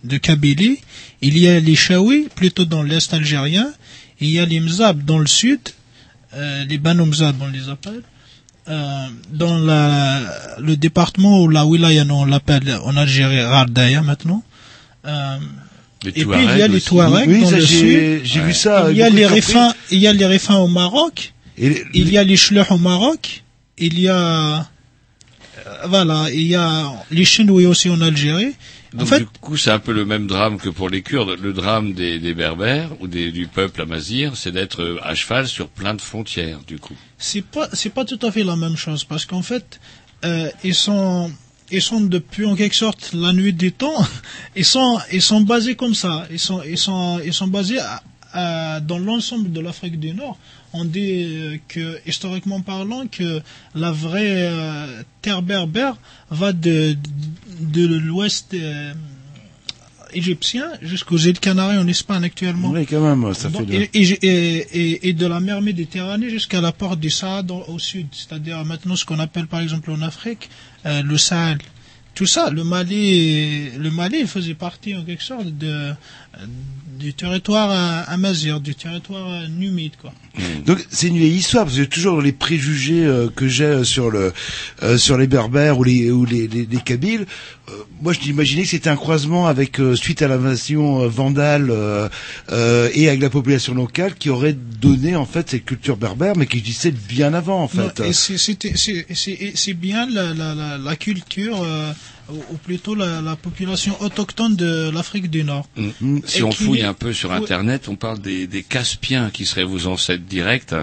de Kabylie, il y a les Chaouis, plutôt dans l'est algérien, il y a les Mzab dans le sud, euh, les Banu Mzab on les appelle. Euh, dans la, le département ou la wilaya, on l'appelle en Algérie Rardaya maintenant. Euh, et puis il y a les. Touaregs Oui, dans ça, le sud. j'ai vu ça Il y a les Réfins, il y a les Réfins au Maroc. Et il y a les Chleuh au Maroc. Il y a, euh, voilà, il y a les Chenouis aussi en Algérie. Donc en fait, du coup, c'est un peu le même drame que pour les Kurdes. Le drame des, des Berbères ou des, du peuple amazir, c'est d'être euh, à cheval sur plein de frontières, du coup. c'est pas c'est pas tout à fait la même chose parce qu'en fait euh, ils sont ils sont depuis en quelque sorte la nuit des temps ils sont ils sont basés comme ça ils sont ils sont ils sont basés à- à- dans l'ensemble de l'Afrique du Nord on dit euh, que historiquement parlant que la vraie euh, terre berbère va de de l'ouest euh, égyptien jusqu'aux îles Canaries en Espagne actuellement. Oui, quand même, ça fait de- et, et, et, et- et de la mer Méditerranée jusqu'à la porte du Sahara dans- au sud, c'est-à-dire maintenant ce qu'on appelle par exemple en Afrique euh, le Sahel. Tout ça, le Mali, le Mali faisait partie en quelque sorte de, du territoire euh, amazigh, du territoire euh, numide quoi. Donc c'est une vieille histoire parce que toujours dans les préjugés euh, que j'ai euh, sur le euh, sur les Berbères ou les ou les les, les Kabyles, moi je t'imaginais que c'était un croisement avec suite à l'invasion vandale et avec la population locale qui aurait donné en fait cette culture berbère mais qui existait bien avant en Non, fait. et c'est- bien la, la, la, la culture, ou, ou plutôt la, la population autochtone de l'Afrique du Nord. Mm. Si Et on fouille un peu sur. Internet, on parle des, des Caspiens qui seraient vos ancêtres directs,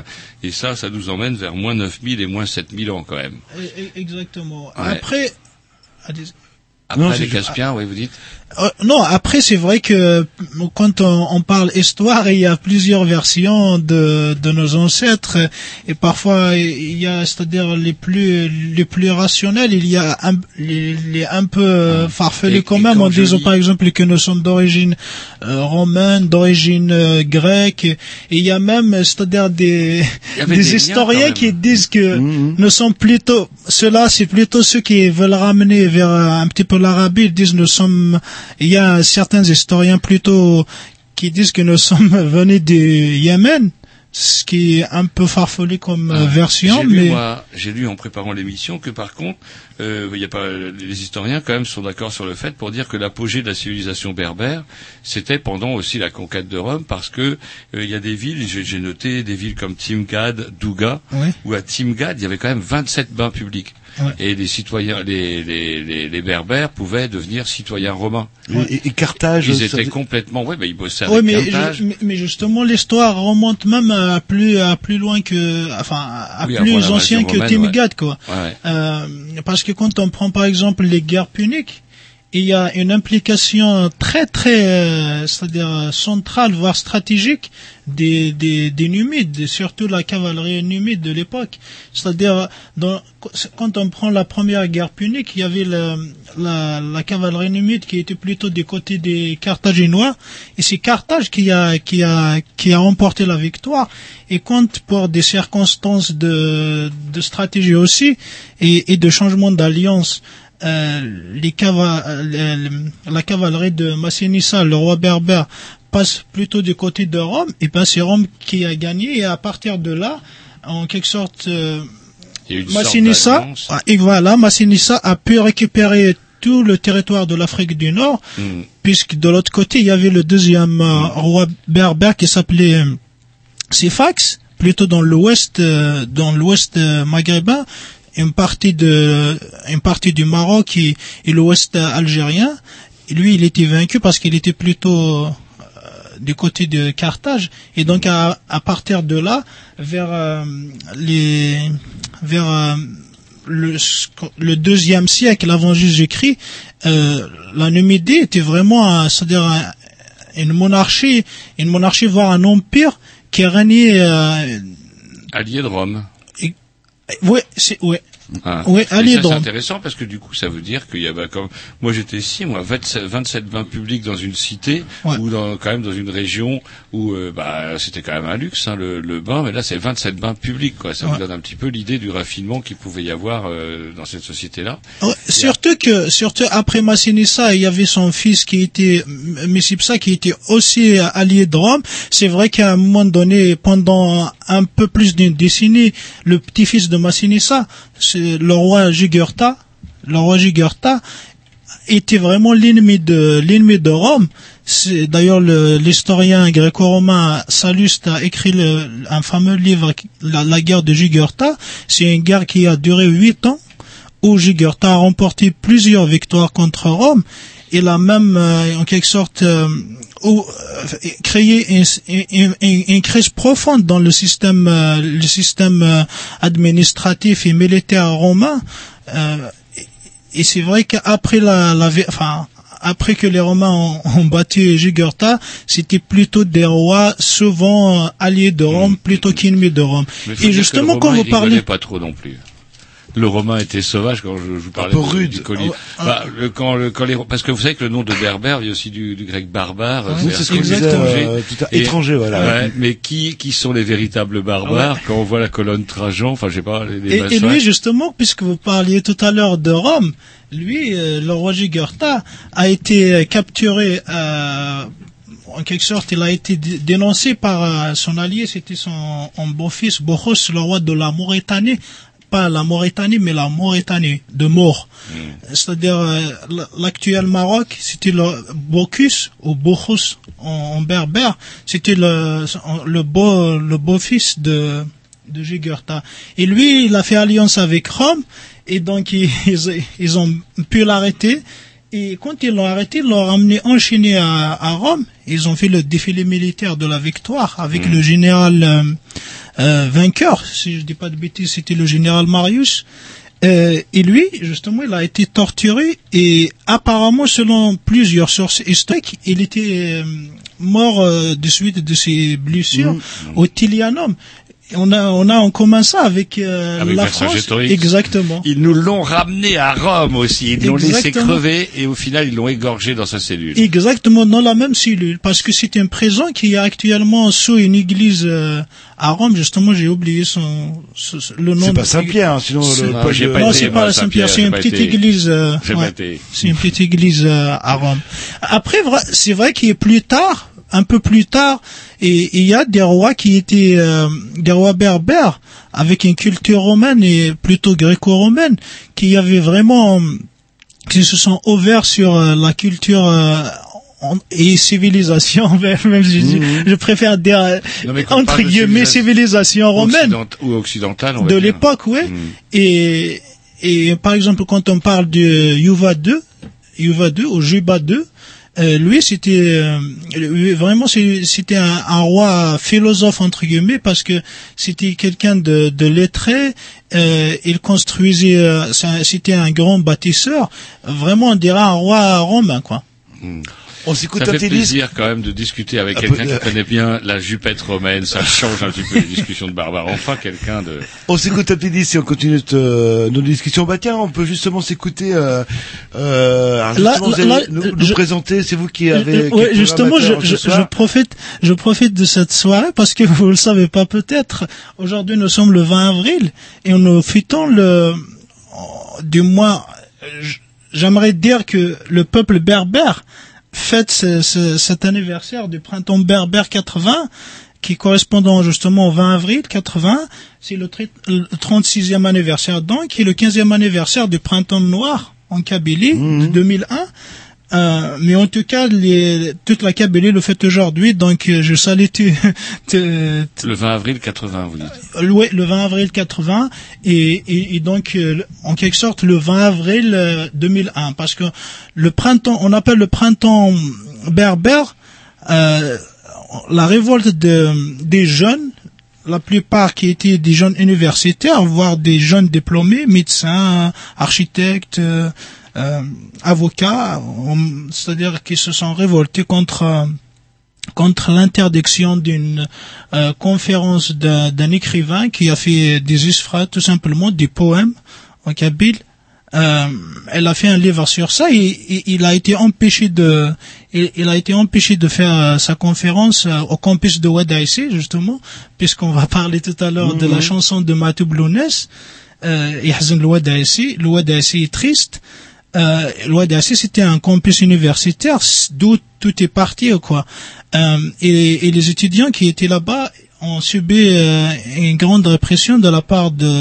et ça, ça nous emmène vers moins 9000 et moins 7000 ans quand même. Exactement. Ouais. Après, allez- Après Non, les c'est- Caspiens, oui, vous dites Euh, non, après c'est vrai que quand on, on parle histoire, il y a plusieurs versions de, de nos ancêtres. Et parfois il y a, c'est-à-dire les plus les plus rationnels, il y a un, les, les un peu euh, farfelus Et- quand et même. en disant par exemple que nous sommes d'origine euh, romaine, d'origine euh, grecque. Et il y a même c'est-à-dire des des historiens qui disent que nous sommes plutôt ceux-là c'est plutôt ceux qui veulent ramener vers euh, un petit peu l'Arabie. Ils disent nous sommes il y a certains historiens plutôt qui disent que nous sommes venus du Yémen ce qui est un peu farfelu comme euh, version J'ai lu, mais moi, j'ai lu en préparant l'émission que par contre, euh, il y a pas, les historiens quand même sont d'accord sur le fait pour dire que l'apogée de la civilisation berbère, c'était pendant aussi la conquête de Rome, parce que euh, il y a des villes, j'ai j'ai noté des villes comme Timgad, Douga, Oui. où à Timgad il y avait quand même 27 bains publics. Ouais. Et les citoyens, les, les, les, les berbères pouvaient devenir citoyens romains. Et, et- et Carthage. Ils ça- étaient complètement, ouais, bah, ils bossaient Oui, avec mais, Carthage. mais- mais justement, l'histoire remonte même à plus, à plus loin que, enfin, à Oui, plus ancien que Timgad, quoi. Ouais. Euh, parce que quand on prend par exemple les guerres puniques, il y a une implication très très, euh, c'est-à-dire euh, centrale voire stratégique des, des, des Numides, surtout la cavalerie numide de l'époque. C'est-à-dire quand on prend la première guerre punique, il y avait la, la, la cavalerie numide qui était plutôt du côté des Carthaginois, et c'est Carthage qui a qui a qui a remporté la victoire. Et quand pour des circonstances de, de stratégie aussi et, et de changement d'alliance, les cava- euh, la cavalerie de Massinissa, le roi berbère, passe plutôt du côté de Rome, et ben c'est Rome qui a gagné, et à partir de là, en quelque sorte, euh, Massinissa, et voilà, Massinissa a pu récupérer tout le territoire de l'Afrique du Nord, Hmm. puisque de l'autre côté, il y avait le deuxième euh, roi berbère qui s'appelait euh, Sifax, plutôt dans l'ouest, euh, dans l'ouest euh, maghrébin, une partie de, une partie du Maroc et, et l'ouest algérien. Lui, il était vaincu parce qu'il était plutôt euh, du côté de Carthage. Et donc, à, à partir de là, vers euh, les, vers euh, le, le deuxième siècle avant Jésus-Christ, euh, la Numidie était vraiment, c'est-à-dire un- une monarchie, une monarchie voire un empire qui régnait euh, Allié de Rome. Ouais, c'est ouais. Ah. Et allié ça, c'est intéressant parce que du coup, ça veut dire qu'il y a, bah, comme, moi j'étais ici, moi, 27, 27 bains publics dans une cité, Ouais. ou dans, quand même dans une région où, euh, bah, c'était quand même un luxe, hein, le, le bain, mais là c'est 27 bains publics, quoi. Ça vous donne un petit peu l'idée du raffinement qu'il pouvait y avoir, euh, dans cette société-là. Ouais, surtout que, surtout après Massinissa, il y avait son fils qui était, Messipsa, qui était aussi allié de Rome. C'est vrai qu'à un moment donné, pendant un peu plus d'une décennie, le petit-fils de Massinissa, c'est le roi Jugurtha, le roi était vraiment l'ennemi de l'ennemi de Rome. D'ailleurs le- l'historien gréco-romain Salluste a écrit un fameux livre, la, la guerre de Jugurtha. C'est une guerre qui a duré huit ans où Jugurtha a remporté plusieurs victoires contre Rome. Il a même, euh, en quelque sorte, euh, ou, euh, créé une, une- une- crise profonde dans le système, euh, le système euh, administratif et militaire romain. Euh, et- c'est vrai qu'après la, la, enfin, après que les Romains ont, ont battu Jugurtha, c'était plutôt des rois souvent alliés de Rome plutôt qu'ennemis de Rome. Mais Et justement, quand vous parlez, pas trop non plus. Le Romain était sauvage quand je, je vous parlais peu de- rude. du colis. Ah, Bah, le- quand, le, quand les, parce que vous savez que le nom de berbère vient aussi du, du grec barbare. Ouais, c'est-à-dire c'est ce étranger. euh, tout à- Et- étranger, voilà. ouais, mais qui, qui sont les véritables barbares quand on voit la colonne Trajan, enfin je sais pas, les, les Et, et lui, justement, puisque vous parliez tout à l'heure de Rome, lui, euh, le roi Jugurtha, a été capturé, euh, en quelque sorte, il a été dé- dénoncé par euh, son allié, c'était son, son beau-fils, Bochos, le roi de la Mauritanie, pas la Mauritanie, mais la Mauritanie, de mort. C'est-à-dire, euh, l'actuel Maroc, c'était le Bocus, ou Bochos, en, en berbère, c'était le, le beau, le beau-fils de, de Jugurtha. Et lui, il a fait alliance avec Rome, et donc ils, ils ont pu l'arrêter. Et quand ils l'ont arrêté, ils l'ont ramené enchaîné à, à Rome. Ils ont fait le défilé militaire de la victoire avec le général euh, euh, vainqueur, si je dis pas de bêtises, c'était le général Marius. Euh, et lui, justement, il a été torturé et apparemment, selon plusieurs sources historiques, il était euh, mort euh, de suite de ses blessures au Tilianum. On a, on a en commun ça avec, euh, Avec la France. Exactement. Ils nous l'ont ramené à Rome aussi. Ils l'ont laissé crever et au final ils l'ont égorgé dans sa cellule. Exactement, dans la même cellule, parce que c'est un prison qui est actuellement sous une église euh, à Rome. Justement, j'ai oublié son, ce- ce- le nom. C'est de- pas Saint-Pierre, hein, sinon C'est- le Non, pas non, été, c'est pas Saint-Pierre, c'est une petite église. euh, ouais. C'est une petite église euh, à Rome. Après, c'est vrai qu'il a plus tard, un peu plus tard, et il y a des rois qui étaient euh, des rois berbères avec une culture romaine et plutôt gréco-romaine, qui avaient vraiment, qui se sont ouverts sur euh, la culture euh, et civilisation, même je, je préfère dire Non, entre guillemets civilisation romaine ou occidentale, on de l'époque, ouais. Mm. Et, et par exemple, quand on parle de Yuva II, Yuva II ou Juba II, euh, lui, c'était euh, vraiment c'était un, roi philosophe entre guillemets parce que c'était quelqu'un de, lettré. Euh, il construisait, euh, c'était un grand bâtisseur. Vraiment, on dirait un roi romain, quoi. On s'écoute Ça un fait petit disque. plaisir quand même de discuter avec Un quelqu'un euh, qui connaît bien la jupette romaine. Ça change un petit peu les discussions de barbares. Enfin, quelqu'un de... On s'écoute un petit disque et on continue euh, nos discussions. Bah tiens, on peut justement s'écouter. Euh, euh, nous, nous je- présenter. C'est vous qui avez. Ouais, êtes justement, je, profite, je profite de cette soirée parce que vous le savez pas peut-être. Aujourd'hui, nous sommes le 20 avril et nous fêtons le, du moins, j'aimerais dire que le peuple berbère fête ce- ce- cet anniversaire du printemps berbère 80 qui correspondant justement au 20 avril 80, c'est le, tri- le 36e anniversaire donc, et le 15e anniversaire du printemps noir en Kabylie de 2001. Euh, mais en tout cas, les, toute la Kabylie le fait aujourd'hui, donc euh, je salue tu, tu- Le 20 avril 80, vous dites. euh, ouais, le 20 avril 80 et, et, et donc euh, en quelque sorte le 20 avril euh, 2001 parce que le printemps on appelle le printemps berbère euh, la révolte de, des jeunes la plupart qui étaient des jeunes universitaires voire des jeunes diplômés médecins architectes avocats on- c'est-à-dire qui se sont révoltés contre euh, contre l'interdiction d'une euh, conférence d'un écrivain qui a fait des isfras, tout simplement des poèmes en kabyle. Euh, elle a fait un livre sur ça et, et il a été empêché de il, il a été empêché de faire euh, sa conférence euh, au campus de Wadaïsé justement puisqu'on va parler tout à l'heure de la Mhm. chanson de Matou Blounès euh, Yahzan le Wadaïsé le Wadaïsé est triste euh, Wadaïsé c'était un campus universitaire d'où tout est parti quoi euh, et, et les étudiants qui étaient là-bas ont subi euh, une grande répression de la part de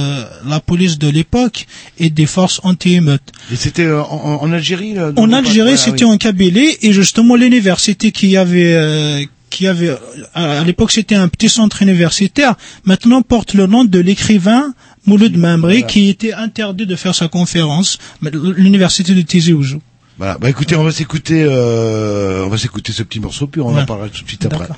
la police de l'époque et des forces anti-émeutes. Et c'était euh, en, en Algérie là, En Algérie, parle- Ah, c'était oui. en Kabylie et justement l'université qui avait euh, qui avait à à l'époque c'était un petit centre universitaire. Maintenant porte le nom de l'écrivain Mouloud Mamri Voilà. qui était interdit de faire sa conférence. L'université de Tizi Ouzou. Voilà. Bah écoutez, on va s'écouter, euh, on va s'écouter ce petit morceau, puis on en parlera tout de suite après.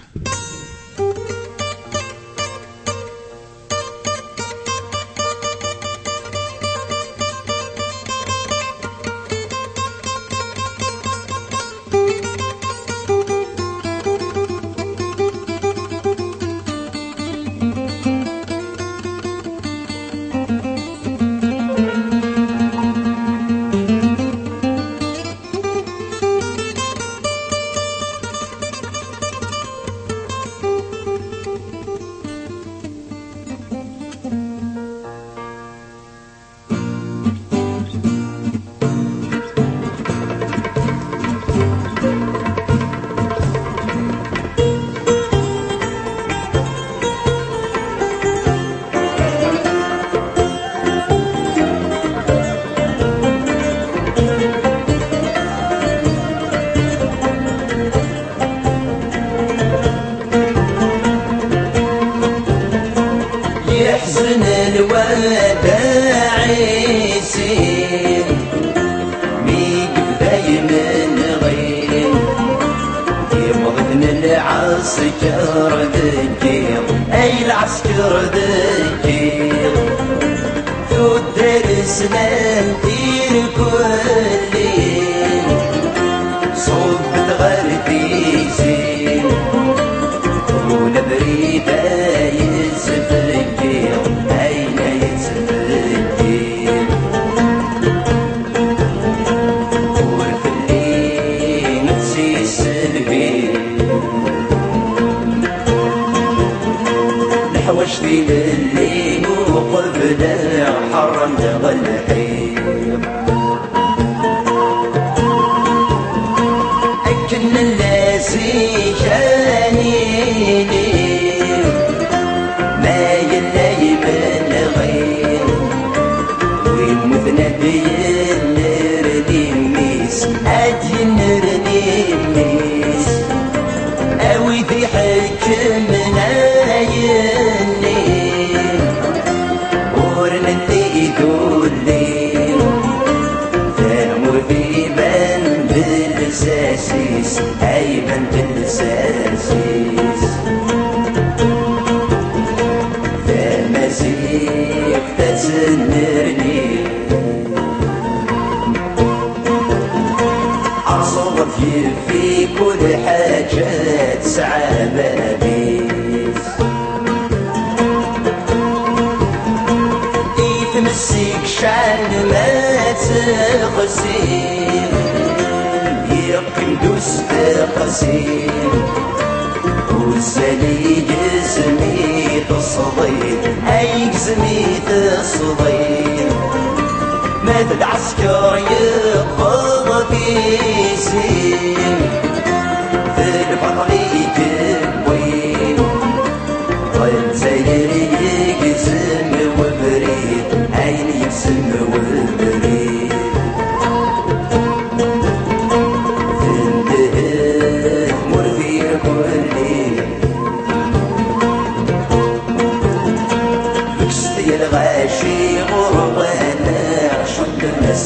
in نجيب في كل حاجة تسعى ما يتمسك شعر ما تقسيم يقن دوس تقسيم وسالي جسمي تصدي أي جسمي تصدي مات العسكر يقبض بيسير في البطل يجوين والزير يقسم وبريد عين يقسم وبريد.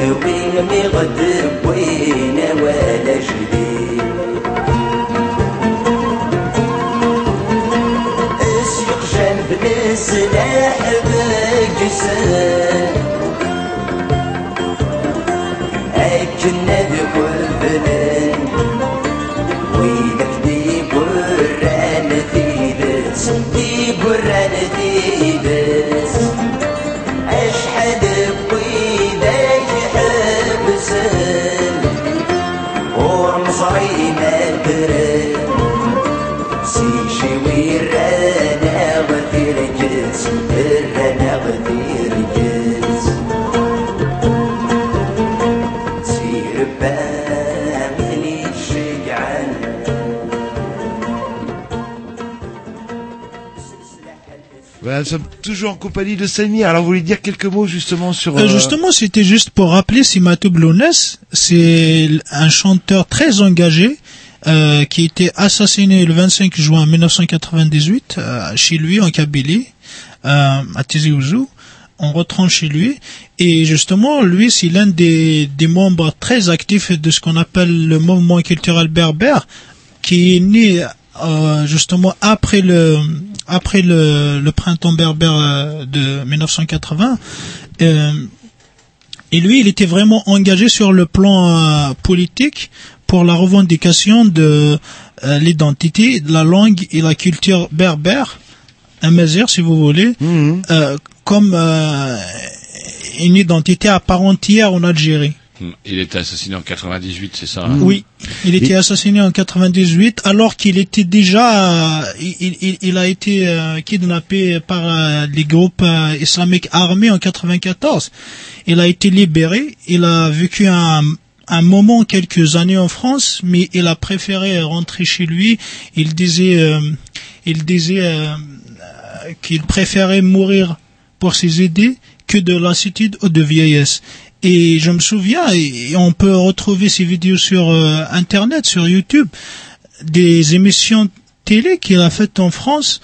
وين مي غدر وين ولا جديد اسيق جنب السلاح بجسد nous sommes toujours en compagnie de Samir. Alors, vous voulez dire quelques mots justement sur... Euh, euh, justement, c'était juste pour rappeler Simatou Blounès, c'est un chanteur très engagé euh, qui a été assassiné le 25 juin 1998 euh, chez lui en Kabylie, à Tizi Ouzou. On rentrant chez lui et justement lui c'est l'un des, des membres très actifs de ce qu'on appelle le mouvement culturel berbère qui est né euh, justement après le après le, le printemps berbère euh, de 1980 euh, et lui, il était vraiment engagé sur le plan euh, politique pour la revendication de euh, l'identité, de la langue et la culture berbère, amazigh si vous voulez, euh, comme euh, une identité à part entière en Algérie. Il était assassiné en 98, c'est ça hein Oui, il était assassiné en 98 alors qu'il était déjà, euh, il, il- il a été euh, kidnappé par euh, les groupes euh, islamiques armés en 94. Il a été libéré, il a vécu un, un moment, quelques années en France, mais il a préféré rentrer chez lui. Il disait, euh, il disait euh, qu'il préférait mourir pour ses idées que de lassitude ou de vieillesse. Et je me souviens, et on peut retrouver ces vidéos sur euh, Internet, sur YouTube, des émissions télé qu'il a faites en France.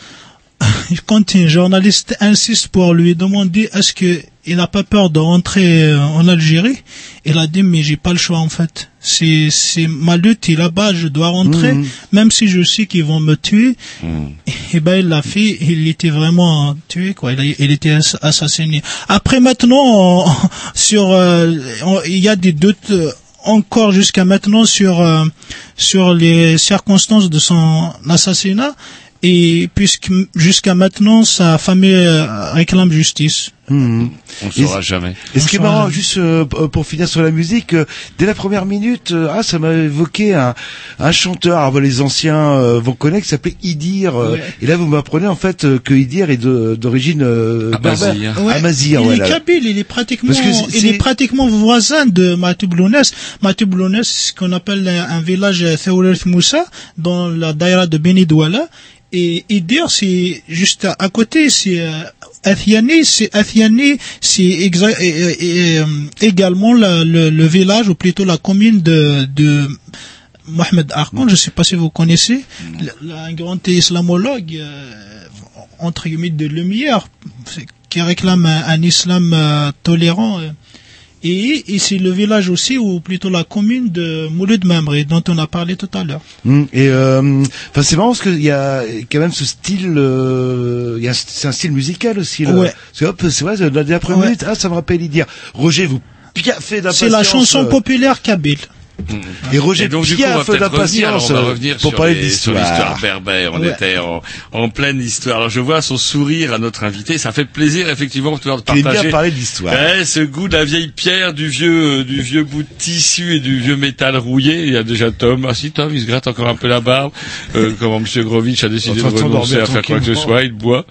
Quand un journaliste insiste pour lui demander est-ce que il n'a pas peur de rentrer euh, en Algérie, il a dit mais j'ai pas le choix en fait. C'est c'est ma lutte est là-bas, je dois rentrer, Mhm. même si je sais qu'ils vont me tuer. Et ben il l'a fait, il était vraiment tué quoi, il, a- il était ass- assassiné. Après maintenant on- sur euh, on- il y a des doutes euh, encore jusqu'à maintenant sur euh, sur les circonstances de son assassinat et puisque jusqu'à maintenant sa famille euh, réclame justice. Mhm. On ne saura jamais. Et ce qui est marrant, juste euh, pour finir sur la musique, euh, dès la première minute, euh, ah, ça m'a évoqué un, un chanteur, alors, les anciens euh, vont connaître, qui s'appelait Idir. euh, Ouais. Et là, vous m'apprenez en fait euh, que Idir est d'origine euh, berbère. Ouais, Amazigh, il est kabyle, il est pratiquement, Parce que c'est- il est pratiquement voisin de Matublounès. Matublounès, c'est ce qu'on appelle un, un village Thawret Moussa, dans la daïra de Beni Douala. Et Idir, c'est juste à, côté, c'est euh, Athiani, c'est c'est euh, également la- le, le village, ou plutôt la commune de, de Mohamed Arkan, je ne sais pas si vous connaissez, un grand islamologue, euh, entre guillemets, de lumière, qui réclame un, un islam euh, tolérant. euh. Et, et c'est le village aussi, ou plutôt la commune de Mouloud Mamre, dont on a parlé tout à l'heure. Mm, Et euh, enfin, c'est marrant parce qu'il y a quand même ce style, euh, il c'est un style musical aussi. Là. Ouais. C'est hop, c'est vrai, la première Ouais. minute, ah, ça me rappelle Idir. Roger, vous. C'est la chanson euh, populaire kabyle. Et Roger Et donc du coup, on va peut-être revenir, alors, d'impatience on va euh, revenir pour sur parler les- sur d'histoire. l'histoire berbère. On Ouais. était en, en pleine histoire. Alors je vois son sourire à notre invité. Ça fait plaisir effectivement de pouvoir partager bien parler d'histoire. Ouais, ce goût de la vieille pierre, du vieux, euh, du vieux bout de tissu et du vieux métal rouillé. Il y a déjà Tom. Ah si Tom, il se gratte encore un peu la barbe. Euh, comment Monsieur Grovitch a décidé de de renoncer à faire quoi que ce soit. Il boit.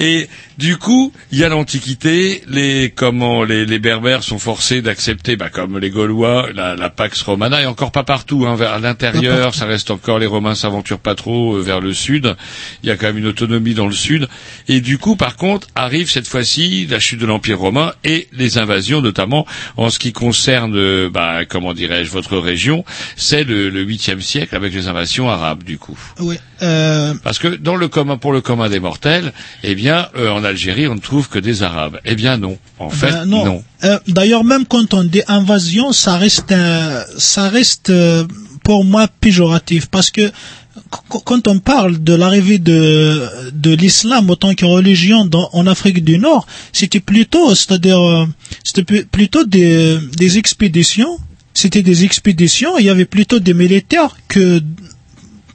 Et du coup, il y a l'Antiquité. Les comment les, les Berbères sont forcés d'accepter, bah, comme les Gaulois, la, la Pax romana et encore pas partout. Hein, vers l'intérieur, ça reste encore les Romains s'aventurent pas trop euh, vers le sud. Il y a quand même une autonomie dans le sud. Et du coup, par contre, arrive cette fois-ci la chute de l'Empire romain et les invasions, notamment en ce qui concerne, euh, bah, comment dirais-je, votre région. C'est le le huitième siècle avec les invasions arabes, du coup. Oui. Euh, Parce que dans le commun, pour le commun des mortels, eh bien, euh, en Algérie, on ne trouve que des Arabes. Eh bien, non. En fait, Ben, non. Euh, D'ailleurs, même quand on dit invasion, ça reste, euh, ça reste euh, pour moi péjoratif parce que qu- quand on parle de l'arrivée de, de l'islam en tant que religion dans, en Afrique du Nord, c'était plutôt, c'est-à-dire, euh, c'était plutôt des, des expéditions. C'était des expéditions. Il y avait plutôt des militaires que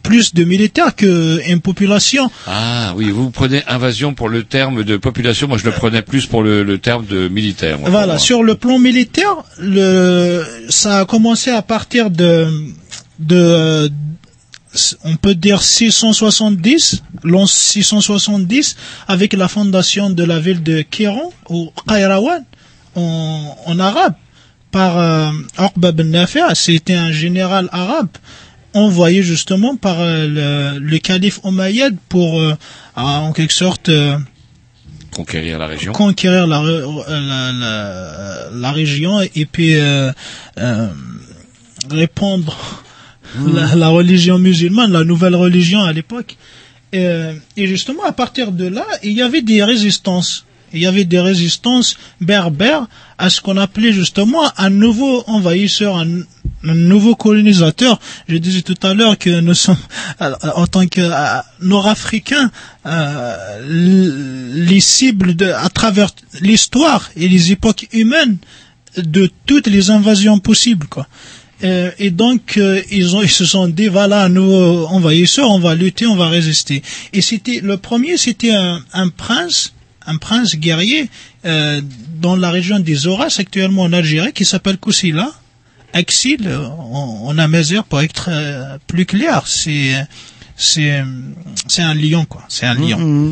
plus de militaires qu'une population. Ah oui, vous prenez invasion pour le terme de population. Moi, je le prenais plus pour le, le terme de militaire. moi, Voilà, sur le plan militaire, le, ça a commencé à partir de, de, euh, on peut dire 670, l'an 670, avec la fondation de la ville de Kéron, ou Qayrawan, en, en arabe, par euh, ben Nafi', c'était un général arabe envoyé justement par euh, le, le calife Omeyyade pour, euh, en quelque sorte, euh, Conquérir la région. conquérir la, la, la, la région et puis euh, euh, répandre la, la religion musulmane, la nouvelle religion à l'époque. Euh, et justement, à partir de là, il y avait des résistances. Il y avait des résistances berbères à ce qu'on appelait justement un nouveau envahisseur, un, un nouveau colonisateur. Je disais tout à l'heure que nous sommes, en tant que euh, Nord-Africains, euh, les cibles de, à travers l'histoire et les époques humaines de toutes les invasions possibles, quoi. Euh, et donc euh, ils ont ils se sont dit voilà un nouveau envahisseur on va lutter on va résister et c'était le premier c'était un, un prince un prince guerrier euh, dans la région des Horaces actuellement en Algérie qui s'appelle Koussila Axil euh, en, en Amazigh pour être euh, plus clair. C'est c'est c'est un lion quoi. C'est un lion.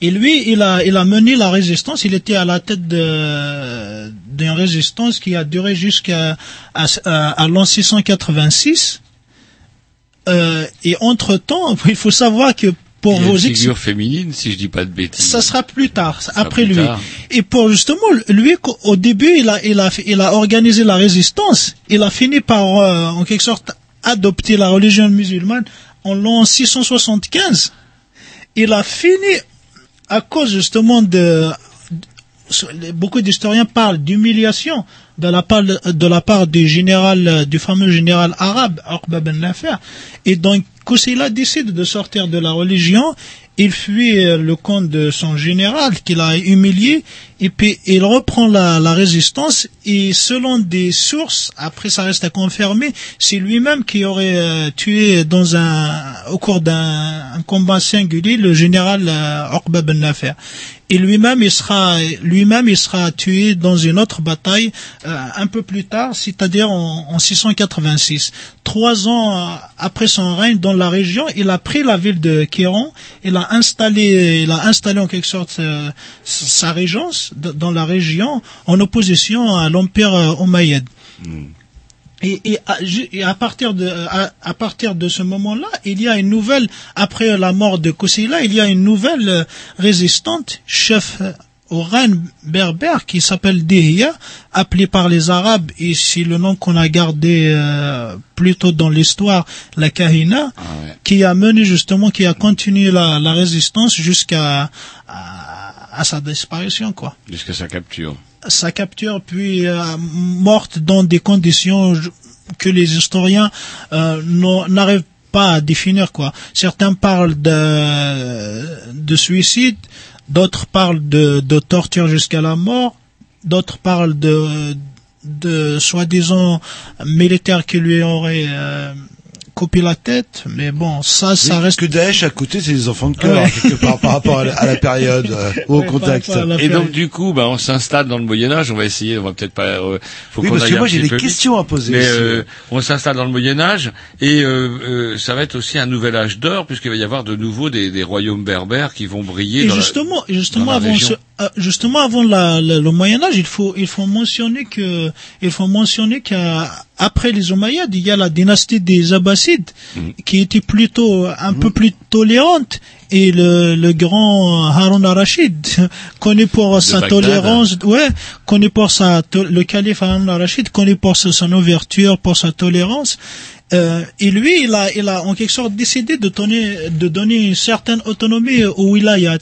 Et lui, il a, il a mené la résistance. Il était à la tête de, d'une résistance qui a duré jusqu'à à, à, à l'an 686. Euh, et entre temps, il faut savoir que pour vos une ex- figure féminine, si je dis pas de bêtises. ça sera plus tard, après plus lui. tard. Et pour justement lui, au début, il a, il a, il a organisé la résistance. Il a fini par, euh, en quelque sorte, adopter la religion musulmane en l'an 675. Il a fini à cause justement de beaucoup d'historiens parlent d'humiliation de la part de la part du général euh, du fameux général arabe Uqba ben Nafi' et donc Kousila décide de sortir de la religion il fuit euh, le camp de son général qu'il a humilié et puis il reprend la, la résistance et selon des sources après ça reste à confirmer c'est lui-même qui aurait euh, tué dans un au cours d'un un combat singulier le général euh, Uqba ben Nafi' et lui-même il sera lui-même il sera tué dans une autre bataille euh, un peu plus tard, c'est-à-dire en, en 686. Trois ans euh, après son règne dans la région, il a pris la ville de Kéron, il a installé, il a installé en quelque sorte euh, sa régence dans la région en opposition à l'empire euh, omeyyade. Et, et, à, ju- et à partir de à, à partir de ce moment-là, il y a une nouvelle après la mort de Kosila, il y a une nouvelle euh, résistante, chef au règne berbère qui s'appelle Dihya, appelé par les Arabes et c'est le nom qu'on a gardé euh, plutôt dans l'histoire, la Kahina, qui a mené justement, qui a continué la, la résistance jusqu'à à, à sa disparition quoi Jusqu'à sa capture. sa capture puis euh, morte dans des conditions que les historiens euh, n'arrivent pas à définir quoi. Certains parlent de, de suicide, d'autres parlent de, de torture jusqu'à la mort, d'autres parlent de, de soi-disant militaires qui lui auraient euh, coupé la tête, mais bon, ça, ça Oui, reste que Daesh à côté, c'est des enfants de cœur Ouais. quelque part par rapport à la, à la période euh, ou au Ouais, la Et donc du coup, bah, on s'installe dans le Moyen Âge. On va essayer. On va peut-être pas. euh, faut Oui, qu'on parce que moi, j'ai des questions à poser Mais euh, on s'installe dans le Moyen Âge et euh, euh, ça va être aussi un nouvel âge d'or puisqu'il va y avoir de nouveau des, des royaumes berbères qui vont briller. Et dans la- justement, justement dans la avant région. ce, justement avant la- la- le Moyen Âge, il faut il faut mentionner que il faut mentionner qu'après les Omeyyades, il y a la dynastie des Abbassides qui était plutôt un peu plus tolérante et le, le grand Harun al-Rashid connu pour sa Bagdad. tolérance, ouais, connu pour sa le calife Harun al-Rashid connu pour sa- son ouverture, pour sa tolérance. Euh, et lui, il a, il a en quelque sorte décidé de donner, de donner une certaine autonomie au wilaya,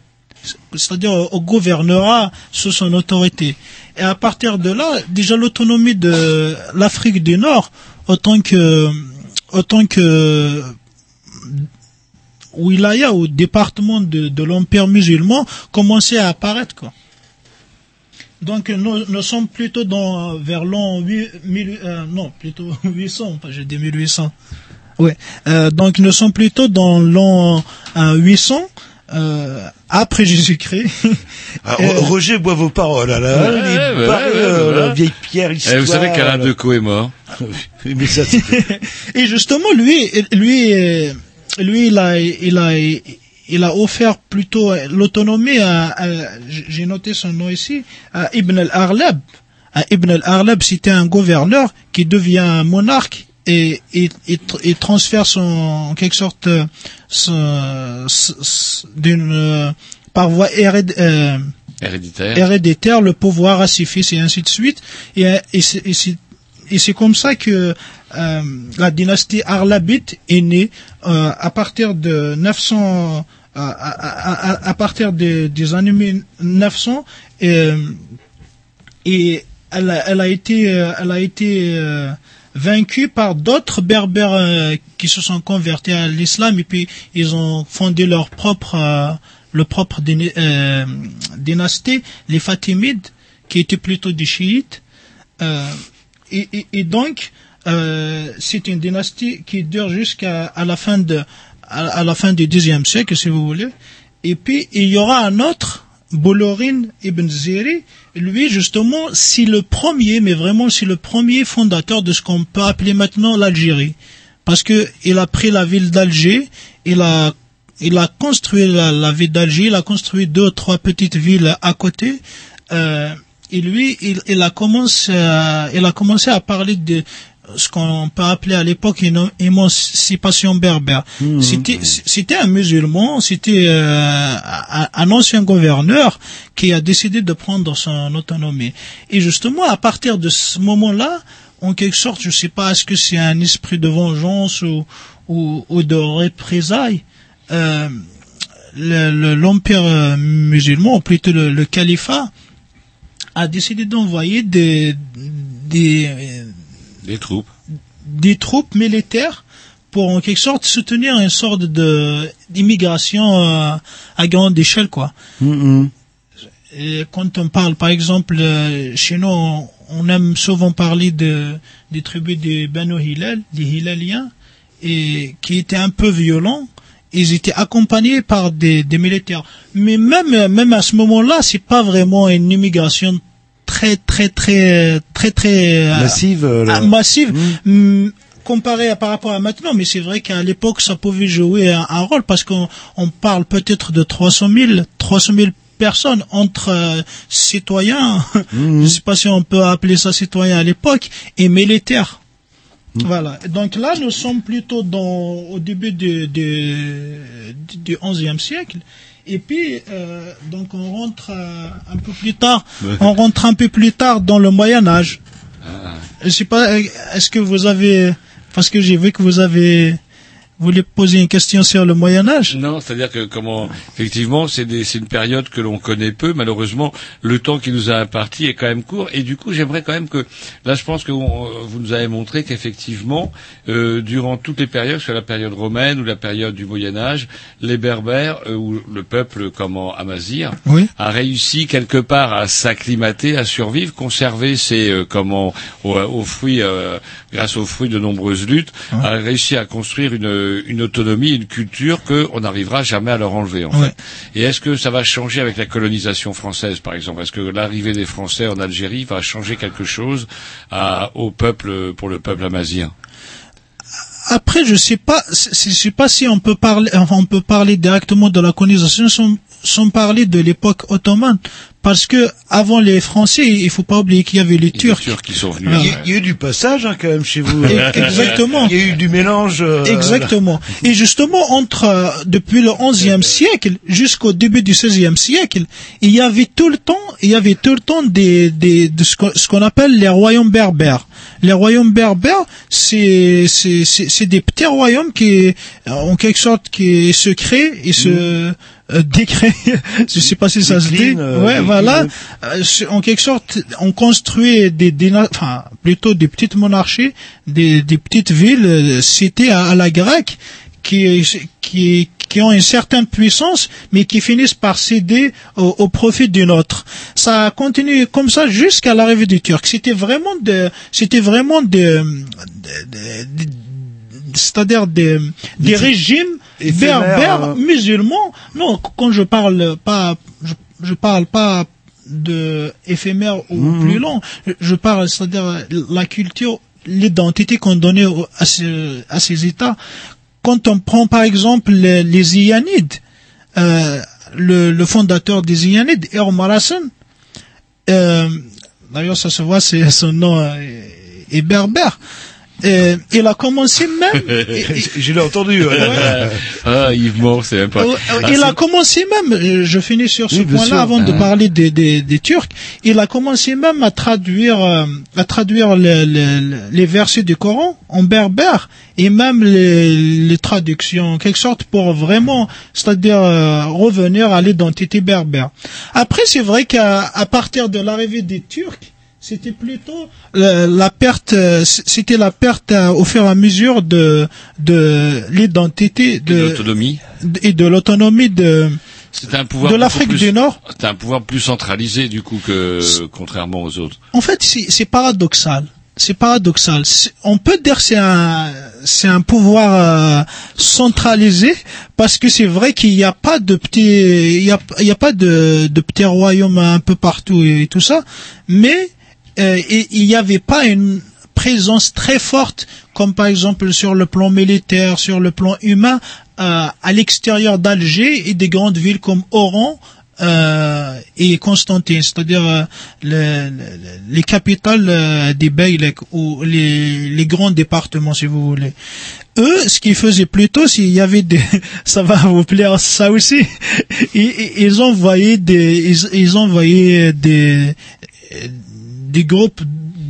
c'est-à-dire au gouvernorat sous son autorité. Et à partir de là, déjà l'autonomie de l'Afrique du Nord, autant que, autant que wilaya ou département de, de l'empire musulman commençait à apparaître quoi. Donc nous, nous sommes plutôt dans vers l'an 8 mille- euh, non plutôt 800 pas j'ai dit 1800. Ouais. Euh, donc nous sommes plutôt dans l'an euh, 800 euh, après Jésus-Christ. Ah, Euh, Roger boit vos paroles, là. Ouais, ouais, ouais, euh, la vieille pierre histoire. Eh, vous savez qu'Alain Decaux est mort. Oui, mais ça, Et justement, lui, lui, lui, il a, il a, il a offert plutôt l'autonomie à, à- j'ai noté son nom ici, à Ibn al-Arlab. À Ibn al-Arlab, c'était un gouverneur qui devient un monarque et, et, et, et transfère son, en quelque sorte, euh, son- d'une, euh, par voie héréd- euh, Héréditaire. héréditaire le pouvoir à ses fils et ainsi de suite. Et, euh, et c'est- et c'est et c'est comme ça que euh, la dynastie Arlabite est née euh, à partir de 900 à, à, à, à- à partir de- des années 900 et, et elle, a, elle a été elle a été vaincue par d'autres berbères euh, qui se sont convertis à l'islam et puis ils ont fondé leur propre euh, propre euh, dynastie les Fatimides qui étaient plutôt des chiites. Euh, et, et, et donc euh, c'est une dynastie qui dure jusqu'à à la fin de à, à la fin du Xe siècle si vous voulez. Et puis il y aura un autre Bolorin ibn Ziri, lui justement, c'est le premier, mais vraiment c'est le premier fondateur de ce qu'on peut appeler maintenant l'Algérie, parce que il a pris la ville d'Alger, il a il a construit la, ville d'Alger, il a construit deux ou trois petites villes à côté. Euh, et lui, il, a il a commencé à parler de ce qu'on peut appeler à l'époque une émancipation berbère. C'était, c'était un musulman, c'était euh, un, ancien gouverneur qui a décidé de prendre son autonomie. Et justement, à partir de ce moment-là, en quelque sorte, je sais pas, est-ce que c'est un esprit de vengeance ou, ou, ou de représailles, euh, le- le- l'empire euh, musulman, ou plutôt le, le califat, a décidé d'envoyer des, des, Des troupes. des troupes militaires pour en quelque sorte soutenir une sorte de d'immigration euh, à grande échelle quoi. Et quand on parle par exemple euh, chez nous on, on aime souvent parler de des tribus des Banu Hilal, des Hilaliens et qui étaient un peu violents. Ils étaient accompagnés par des, des militaires. Mais même même à ce moment-là, c'est pas vraiment une immigration très très très très très euh, Massive, euh, ah, massive. Mm, comparé à par rapport à maintenant mais c'est vrai qu'à l'époque ça pouvait jouer un, un rôle parce qu'on on parle peut-être de 300 000 300 000 personnes entre euh, citoyens. Je sais pas si on peut appeler ça citoyens à l'époque et militaires. Voilà. Donc là, nous sommes plutôt dans, au début du, du, du 11e siècle. Et puis, euh, donc on rentre euh, un peu plus tard, on rentre un peu plus tard dans le Moyen Âge. Je sais pas, euh, est-ce que vous avez, parce que j'ai vu que vous avez voulu poser une question sur le Moyen Âge? Non, c'est-à-dire que comment effectivement c'est une période que l'on connaît peu. Malheureusement, le temps qui nous a imparti est quand même court. Et du coup, j'aimerais quand même que là, je pense que on- vous nous avez montré qu'effectivement, euh, durant toutes les périodes, soit la période romaine ou la période du Moyen Âge, les Berbères euh, ou le peuple comment Amazir Oui. a réussi quelque part à s'acclimater, à survivre, conserver ses euh, comment aux, aux fruits euh, grâce aux fruits de nombreuses luttes, a réussi à construire une, une autonomie, une culture que on n'arrivera jamais à leur enlever en Ouais. fait. Et est-ce que ça va changer avec la colonisation française par exemple? Est-ce que l'arrivée des Français en Algérie va changer quelque chose à, au peuple pour le peuple amazien? Après, je sais pas, je sais pas si on peut parler, enfin, on peut parler directement de la colonisation, sans parler de l'époque ottomane, parce que avant les Français, il faut pas oublier qu'il y avait les Turcs. Turcs qui sont venus. Ah. Il y, a- il y a eu du passage hein, quand même chez vous. Exactement. Il y a eu du mélange. euh, Exactement. Et justement, entre euh, depuis le XIe siècle jusqu'au début du XVIe siècle, il y avait tout le temps, il y avait tout le temps des, des de ce qu'on appelle les royaumes berbères. Les royaumes berbères, c'est c'est c'est c'est des petits royaumes qui, euh, en quelque sorte, qui se créent et se euh, décréent. Je sais pas si ça se dit. Euh, ouais, voilà. Euh, en quelque sorte, on construit des, enfin, plutôt des petites monarchies, des, des petites villes, cités à, à la grecque, qui, qui, qui ont une certaine puissance, mais qui finissent par céder au, au profit d'une autre. Ça a continué comme ça jusqu'à l'arrivée des Turcs. C'était vraiment de, c'était vraiment de, de- de- de- c'est-à-dire des, des régimes berbères euh. musulmans. Non, quand je parle pas, je, je parle pas de éphémère ou Mhm. plus long. Je, parle, c'est-à-dire la culture, l'identité qu'on donnait à, ce- à ces États. Quand on prend par exemple les, les Iyanides, euh, le, le fondateur des Iyanides, Ermar Hassan, euh, d'ailleurs ça se voit, c'est son nom euh, est berbère. Euh, il a commencé même. Je l'ai entendu. ouais. ah, Yves Mort, c'est même pas. Euh, euh, Ah, il a commencé même, euh, je finis sur ce Oui, point-là avant de Hein. parler des, des, des Turcs, il a commencé même à traduire, euh, à traduire le- le- le- les versets du Coran en berbère et même les, les traductions en quelque sorte pour vraiment, c'est-à-dire euh, revenir à l'identité berbère. Après, c'est vrai qu'à à partir de l'arrivée des Turcs, c'était plutôt la, la perte, euh, c'était la perte euh, au fur et à mesure de de l'identité de L'autonomie. et de l'autonomie de C'est un pouvoir de l'Afrique du Nord. C'est un pouvoir plus centralisé du coup que contrairement aux autres. En fait, c'est paradoxal. C'est paradoxal. On peut dire que c'est un c'est un pouvoir euh, centralisé parce que c'est vrai qu'il n'y a pas de petits il y a il y a pas de de petits royaumes un peu partout et, tout ça, mais euh, et- il n'y avait pas une présence très forte comme par exemple sur le plan militaire, sur le plan humain euh, à l'extérieur d'Alger et des grandes villes comme Oran euh, et Constantine, c'est-à-dire euh, le- le- les capitales euh, des Beylek ou les, les grands départements, si vous voulez. Eux, ce qu'ils faisaient plutôt, s'il y avait des, ça va vous plaire, ça aussi, ils, ils- envoyaient des, ils, ils envoyaient des, des groupes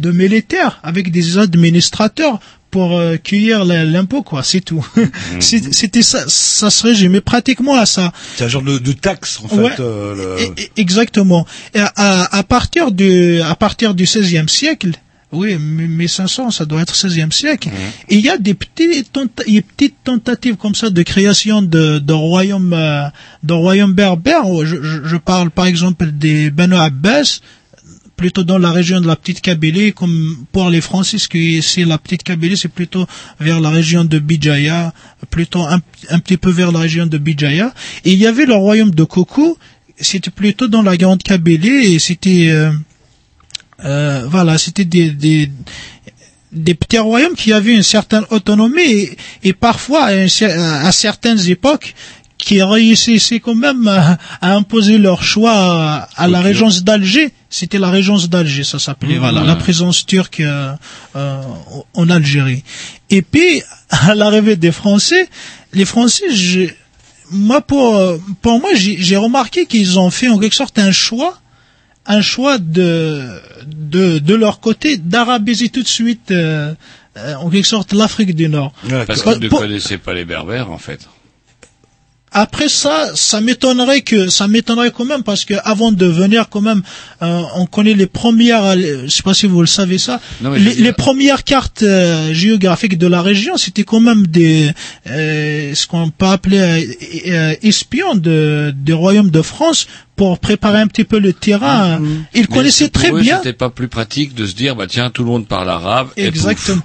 de militaires avec des administrateurs pour euh, cueillir l'impôt, quoi, c'est tout. C'est- C'était ça, ça se résumait pratiquement à ça. C'est un genre de, de taxe en fait. Ouais. euh, le- Exactement. Et à, à, partir du à partir du 16e siècle, oui, 1500, ça doit être 16e siècle. Et il y a des petites tenta- il y a des petites tentatives comme ça de création de de royaumes euh, de royaumes berbères. Je, je, je parle par exemple des Banu Abbas plutôt dans la région de la petite Kabylie, comme pour les Français, c'est la petite Kabylie, c'est plutôt vers la région de Bijaya, plutôt un, petit peu vers la région de Bijaya. Et il y avait le royaume de Koukou, c'était plutôt dans la grande Kabylie, et c'était, euh, euh, voilà, c'était des, des, petits royaumes qui avaient une certaine autonomie et, parfois à certaines époques qui réussissaient quand même à, à imposer leur choix à, à la régence d'Alger. C'était la régence d'Alger, ça s'appelait, Mmh. voilà, la présence turque euh, euh, en Algérie. Et puis, à l'arrivée des Français, les Français, je- moi pour pour moi, j'ai j'ai remarqué qu'ils ont fait en quelque sorte un choix un choix de de de leur côté d'arabiser tout de suite euh, euh, en quelque sorte l'Afrique du Nord. Parce Pour- qu'ils ne pour- connaissaient pas les Berbères en fait. Après ça, ça m'étonnerait que ça m'étonnerait quand même parce que avant de venir quand même, euh, on connaît les premières, euh, je sais pas si vous le savez ça, Non, les, premières cartes euh, géographiques de la région, c'était quand même des euh, ce qu'on peut appeler euh, espions de des royaumes de France pour préparer un petit peu le terrain. Ils Mais connaissaient très eux, bien. C'était pas plus pratique de se dire bah tiens tout le monde parle arabe. et. Exactement.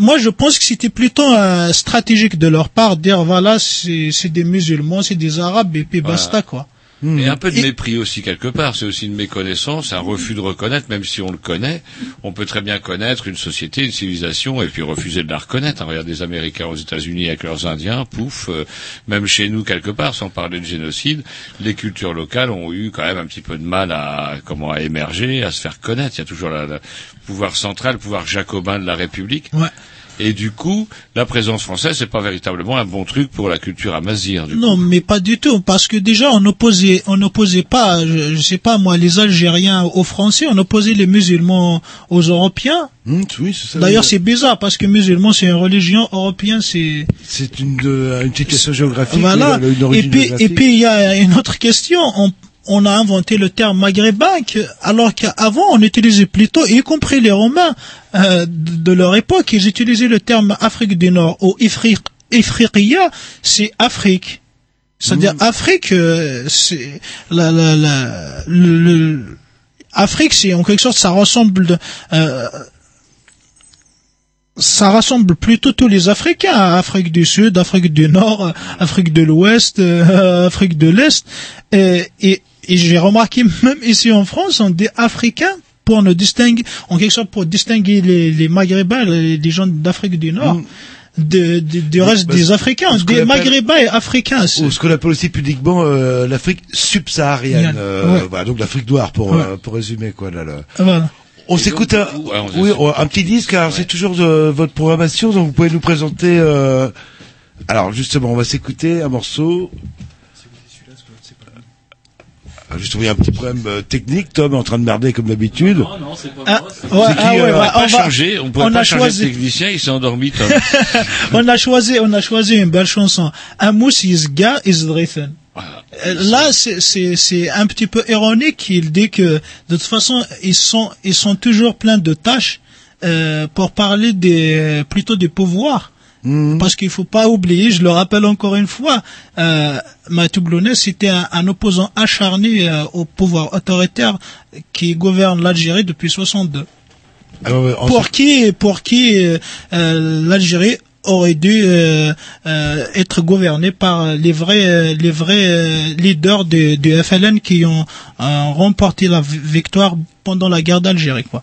Moi, je pense que c'était plutôt euh, stratégique de leur part dire voilà, c'est c'est des musulmans, c'est des arabes et puis basta quoi. Et un peu de mépris aussi quelque part. C'est aussi une méconnaissance, un refus de reconnaître, même si on le connaît. On peut très bien connaître une société, une civilisation, et puis refuser de la reconnaître. Regarde les Américains aux États-Unis avec leurs Indiens, pouf. euh, même chez nous quelque part, sans parler de génocide, les cultures locales ont eu quand même un petit peu de mal à comment à émerger, à se faire connaître. Il y a toujours le pouvoir central, le pouvoir jacobin de la République. Ouais. Et du coup, la présence française, c'est pas véritablement un bon truc pour la culture amazigh. Du Non, mais pas du tout, parce que déjà on opposait, on opposait pas, je, je sais pas moi, les Algériens aux Français, on opposait les musulmans aux Européens. Hum, oui, c'est ça. D'ailleurs, c'est bizarre parce que musulman c'est une religion, européen c'est. C'est une, de- une situation géographique. Voilà. une Et origine puis, et puis il y a une autre question. On, on a inventé le terme maghrébin, que- alors qu'avant on utilisait plutôt, y compris les Romains euh, de leur époque, ils utilisaient le terme Afrique du Nord ou Ifriq, Ifriqiya, c'est Afrique. C'est-à-dire Afrique, euh, c'est la, la, la, le, le- Afrique, c'est en quelque sorte, ça ressemble, euh, ça rassemble plutôt tous les Africains, Afrique du Sud, Afrique du Nord, Afrique de l'Ouest, euh, Afrique de l'Est, et, et, et j'ai remarqué même ici en France, on dit Africains pour nous distinguer, en quelque sorte pour distinguer les, les Maghrébins, les, les gens d'Afrique du Nord, de, de- du reste Bah, des Africains, des appelle- Maghrébins et Africains. c'est- Ou ce qu'on appelle aussi pudiquement euh, l'Afrique subsaharienne. Euh, ouais. voilà, donc l'Afrique noire pour, Ouais. euh, pour résumer quoi là. là. Voilà. On s'écoute un, ouais, on oui, un petit disque. Alors c'est toujours de votre programmation, donc vous pouvez nous présenter. euh, alors justement, on va s'écouter un morceau. Ah, Justement, il y a un petit problème euh, technique. Tom est en train de merder comme d'habitude. Non, non, c'est pas Ah, moi. c'est- ouais, C'est qui, ah ouais, euh, on pas va- changer, on pourrait on pas a changer choisi- de technicien, il s'est endormi, Tom. on a choisi, on a choisi une belle chanson. Amos is ga is written. Euh, Là, c'est- c'est c'est un petit peu ironique. Il dit que de toute façon, ils sont ils sont toujours pleins de tâches euh, pour parler des plutôt des pouvoirs. Parce qu'il faut pas oublier, je le rappelle encore une fois, euh, Matou c'était un, un opposant acharné euh, au pouvoir autoritaire qui gouverne l'Algérie depuis 62 Alors, euh, pour qui pour qui euh, euh, l'Algérie aurait dû euh, euh, être gouvernée par les vrais euh, les vrais leaders du, FLN qui ont euh, remporté la vi- victoire pendant la guerre d'Algérie quoi.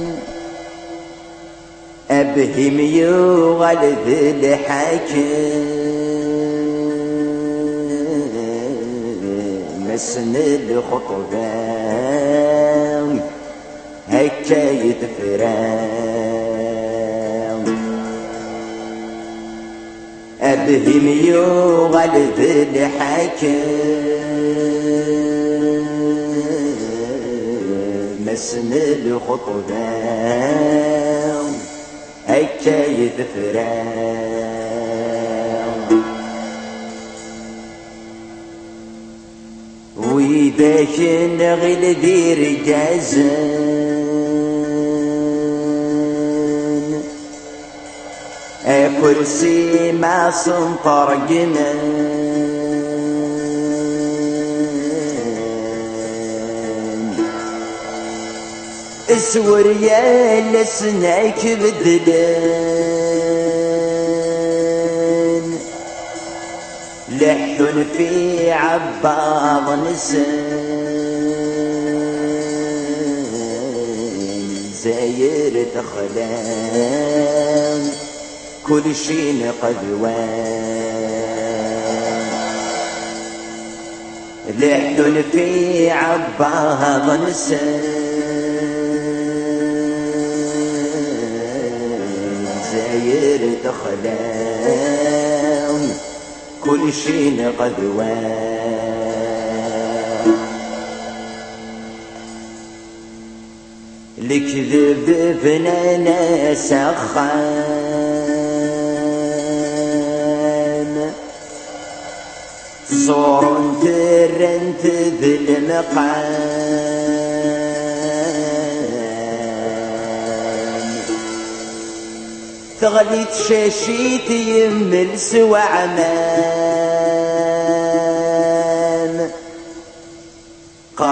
بهم يوغلف الحكي مسند خطبان هكا يتفرام أبهم يوغلف الحكي مسند خطبان حكاية فراق ويباش نغل دير جازان كرسي ما صنطر جنان سوريا لسناك بدلان لحن في عباض نسان زاير تخلان. كل شي قدوان لحن في عباض نسان وعشرين غدوة الكذب بنانا سخان. صور ترنت المقام تغليت شاشيتي من سوى عمان.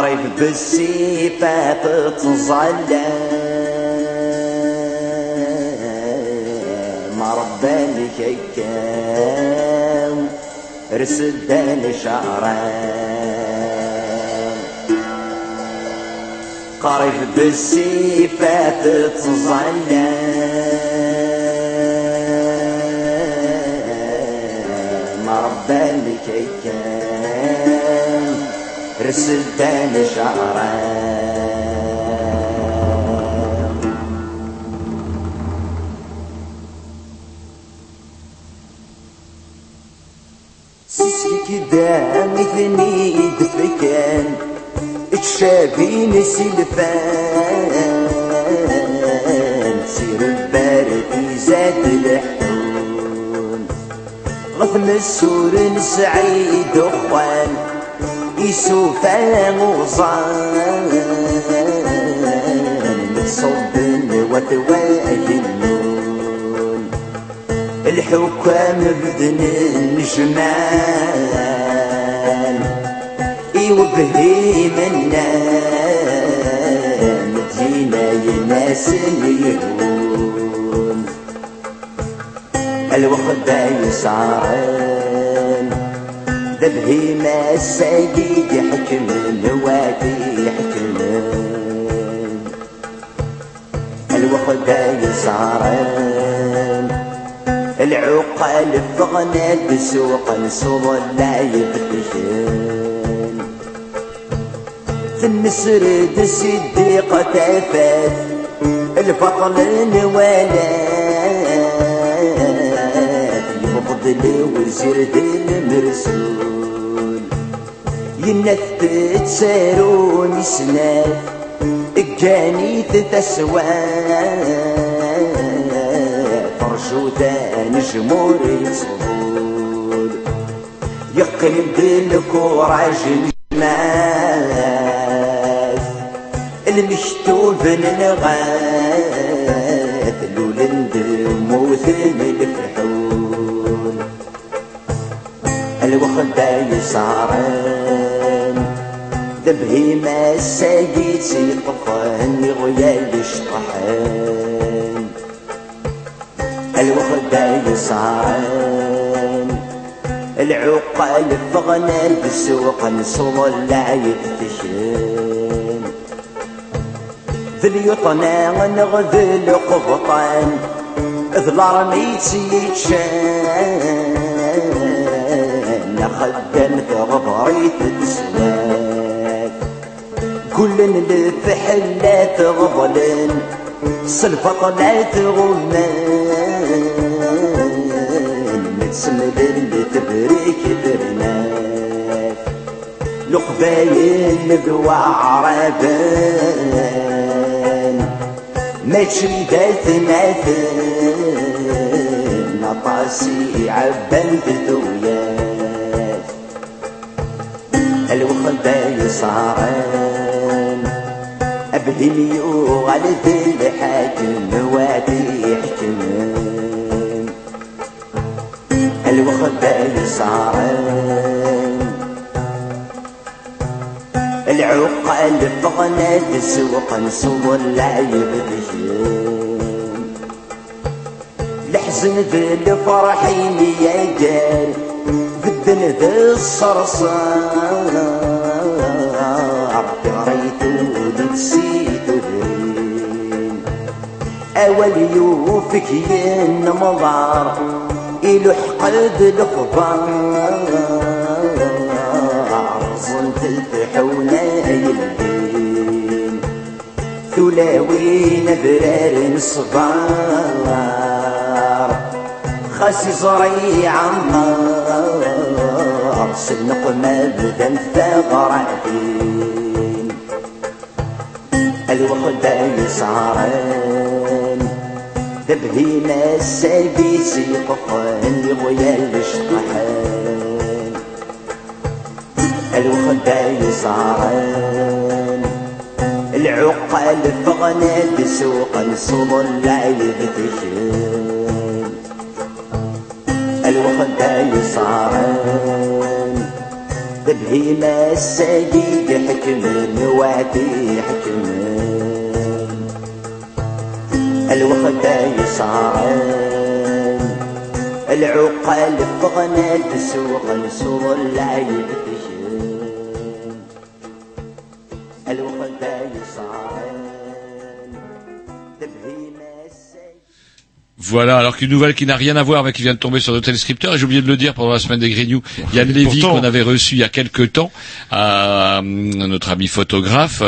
طيب الرايد بالسيفة تتظلم ربنا هيكا رسدة شعرا. قريب بالسيفة تتظلم ربنا هيكا السلطان شعره سيسك كده مثلني دفكان تشابين سلفان. سير البارد زاد الحنون غثم السور سعيد دخان يسوف وصان صب وثواد النون الحكام بدن الجمال. يوبهي منا مدينة يناس يهون الوقت يسعران ده بهيمة السجيد يحكم الوادي يحكم. الوقت يسهران العقل بغنى بسوق نصر لا يبتشان في المسرد الصديقة تفات البطل نوالات يفضل وزير دين مرسول. قنث تسارون سناف تسوى تسوان دان جمور يصبور يقن بدلك وراج الماف المشتوب للغاث لولند موثم من الفحول الوخد يصارف دبهي ما ساقيتي طفاني غيال شطحان الوغدا يسعان العقال فغنى بالسوق نصر لا يفتشان ذليطنا غنغذل قبطان ذل رميتي تشان خدمت غبريت تسلان كل الفحلات غضلان سلفة طلعت غمان نتسلل اللي تبريك درناف لقبايل ذو عربان. ما تشريدات ماتان نطاسي عبان ذوياف الوخل باي صارت هلي وغلت الحاكم وادي يحكم الوخد صار العقل بغنى السوق نصور لا يبدشم لحزن ذي الفرحين يا جال بدن ذي الصرصار قريت ودي أول يوفك ينمضار إلو حقد الخبار صنت الفحونا يلبين ثلاوين برار صبار خاسي زري عمار سنق ما بدا ثغرتين الوقت يسعران ببدي مسا بيسي قفان يغيال الشطحان الوخدا يصعان العقال فغنا بسوق الصبر لا يبتشان الوخدا يصعان بهيمة السديد حكم نواتي حكم الوقت يصعب العقل فغنى تسوق نسور لا يبدي Voilà, alors qu'une nouvelle qui n'a rien à voir, mais qui vient de tomber sur nos téléscripteurs, et j'ai oublié de le dire pendant la semaine des Grignoux, Yann Lévy qu'on avait reçu il y a quelques temps, à, hum, notre ami photographe,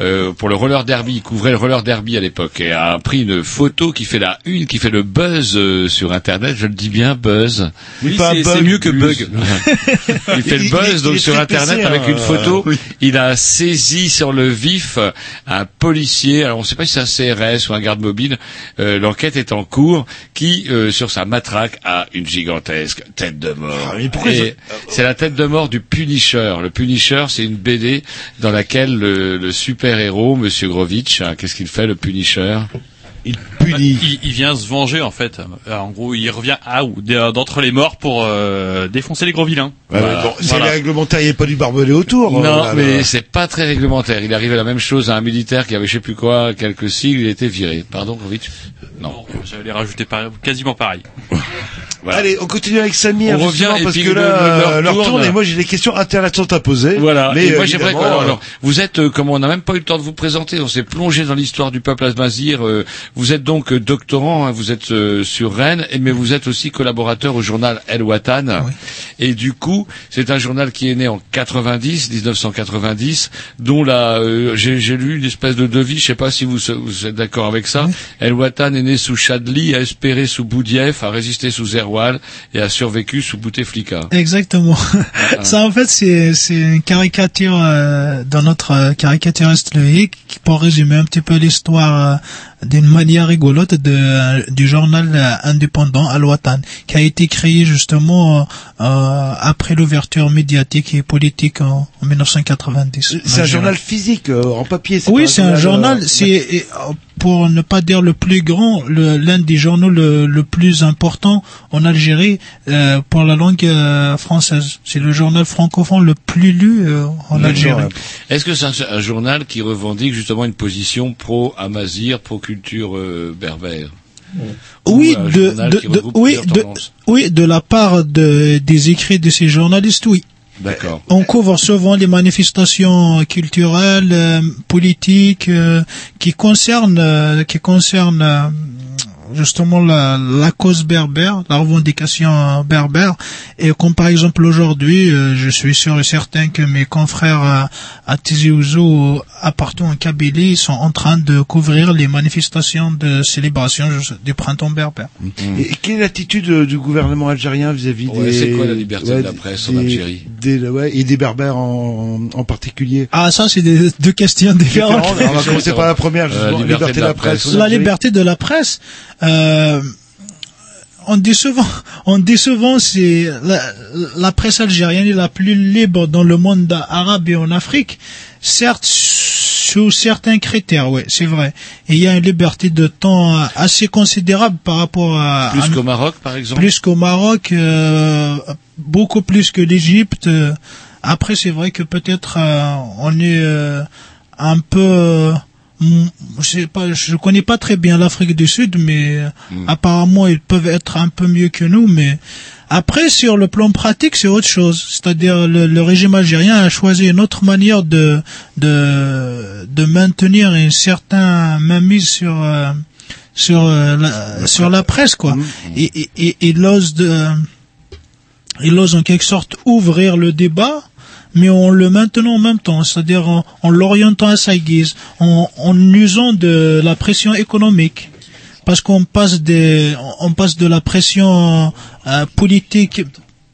euh, pour le roller derby, il couvrait le roller derby à l'époque, et a pris une photo qui fait la une, qui fait le buzz euh, sur Internet, je le dis bien, buzz. Oui, c'est- c'est mieux que bug. il fait le buzz il- donc il sur internet PC, avec hein, une photo. euh, oui. Il a saisi sur le vif euh, un policier. Alors on ne sait pas si c'est un CRS ou un garde mobile. euh, L'enquête est en cours. Qui euh, sur sa matraque a une gigantesque tête de mort. Et c'est la tête de mort du Punisher. Le Punisher, c'est une BD dans laquelle le, le super héros, Monsieur Grovitch, hein, qu'est-ce qu'il fait le Punisher? Il punit. Il, il vient se venger en fait. Euh, En gros, il revient à ou d- d'entre les morts pour euh, défoncer les gros vilains. Ouais, mais bon, c'est réglementaire, il n'y a pas du barbelé autour. Non, euh, là, mais là. c'est pas très réglementaire. Il arrivait la même chose à un militaire qui avait je sais plus quoi, quelques sigles, il était viré. Pardon, Grovitch Non. J'allais rajouter par- quasiment pareil. Allez, on continue avec Samir. On revient, et parce puis que le- là, le- l'heure euh, tourne. et moi j'ai des questions intéressantes à poser. Voilà. Mais et moi j'aimerais alors, alors, vous êtes, euh, comme on n'a même pas eu le temps de vous présenter, on s'est plongé dans l'histoire du peuple azmazir. euh, vous êtes donc euh, doctorant, hein, vous êtes euh, sur Rennes, et, mais vous êtes aussi collaborateur au journal El Watan. Et du coup, c'est un journal qui est né en 90, 1990, dont la, euh, j'ai j'ai lu une espèce de devis, je sais pas si vous, vous êtes d'accord avec ça. El Watan est né sous Chadli, a espéré sous Boudief, a résisté sous Et a survécu sous Bouteflika. Exactement. Ça, en fait, c'est c'est une caricature euh, dans notre euh, caricaturiste Loïc qui pour résumer un petit peu l'histoire euh, d'une manière rigolote de, du journal indépendant Al-Watan, qui a été créé justement euh, après l'ouverture médiatique et politique en, en 1990. c'est un journal physique, euh, en papier. c'est Oui, c'est un journal. euh, C'est euh, pour ne pas dire le plus grand, l'un des journaux le, le plus important en Algérie euh, pour la langue euh, française. C'est le journal francophone le plus lu euh, en Algérie. Est-ce que c'est un, un journal qui revendique justement une position pro-amazir, pro-culture euh, berbère Oui, Ou un de, oui, de, oui, de la part de, des écrits de ces journalistes, oui. D'accord. On couvre souvent les manifestations culturelles, euh, politiques, euh, qui concernent, euh, qui concernent euh, justement la, la cause berbère, la revendication berbère. Et comme par exemple aujourd'hui, euh, je suis sûr et certain que mes confrères à, à Tizi Ouzou, à partout en Kabylie, sont en train de couvrir les manifestations de célébration du printemps berbère. Et quelle est l'attitude euh, du gouvernement algérien vis-à-vis Ouais, des... c'est quoi la liberté de la presse en Algérie des- ouais, Et des berbères en, en particulier Ah, ça, c'est des, deux questions différentes. Différentes. On va commencer par la première, justement, liberté de la presse. La liberté de la presse, euh, souvent, on dit souvent, c'est la, la presse algérienne est la plus libre dans le monde arabe et en Afrique. Certes, sous certains critères, ouais, c'est vrai. Et il y a une liberté de temps assez considérable par rapport à Plus qu'au Maroc, par exemple plus qu'au Maroc, euh, beaucoup plus que l'Égypte. Euh, Après, c'est vrai que peut-être euh, on est euh, un peu, je sais pas, je connais pas très bien l'Afrique du Sud, mais euh, apparemment ils peuvent être un peu mieux que nous. Mais après, sur le plan pratique, c'est autre chose. C'est-à-dire le, le régime algérien a choisi une autre manière de de de maintenir une certaine mainmise sur euh, sur euh, la, sur la presse quoi. Et, et, et il ose de il ose en quelque sorte ouvrir le débat mais en le maintenant en même temps, c'est-à-dire en, en l'orientant à sa guise, en, en usant de la pression économique. Parce qu'on passe des, on passe de la pression euh, politique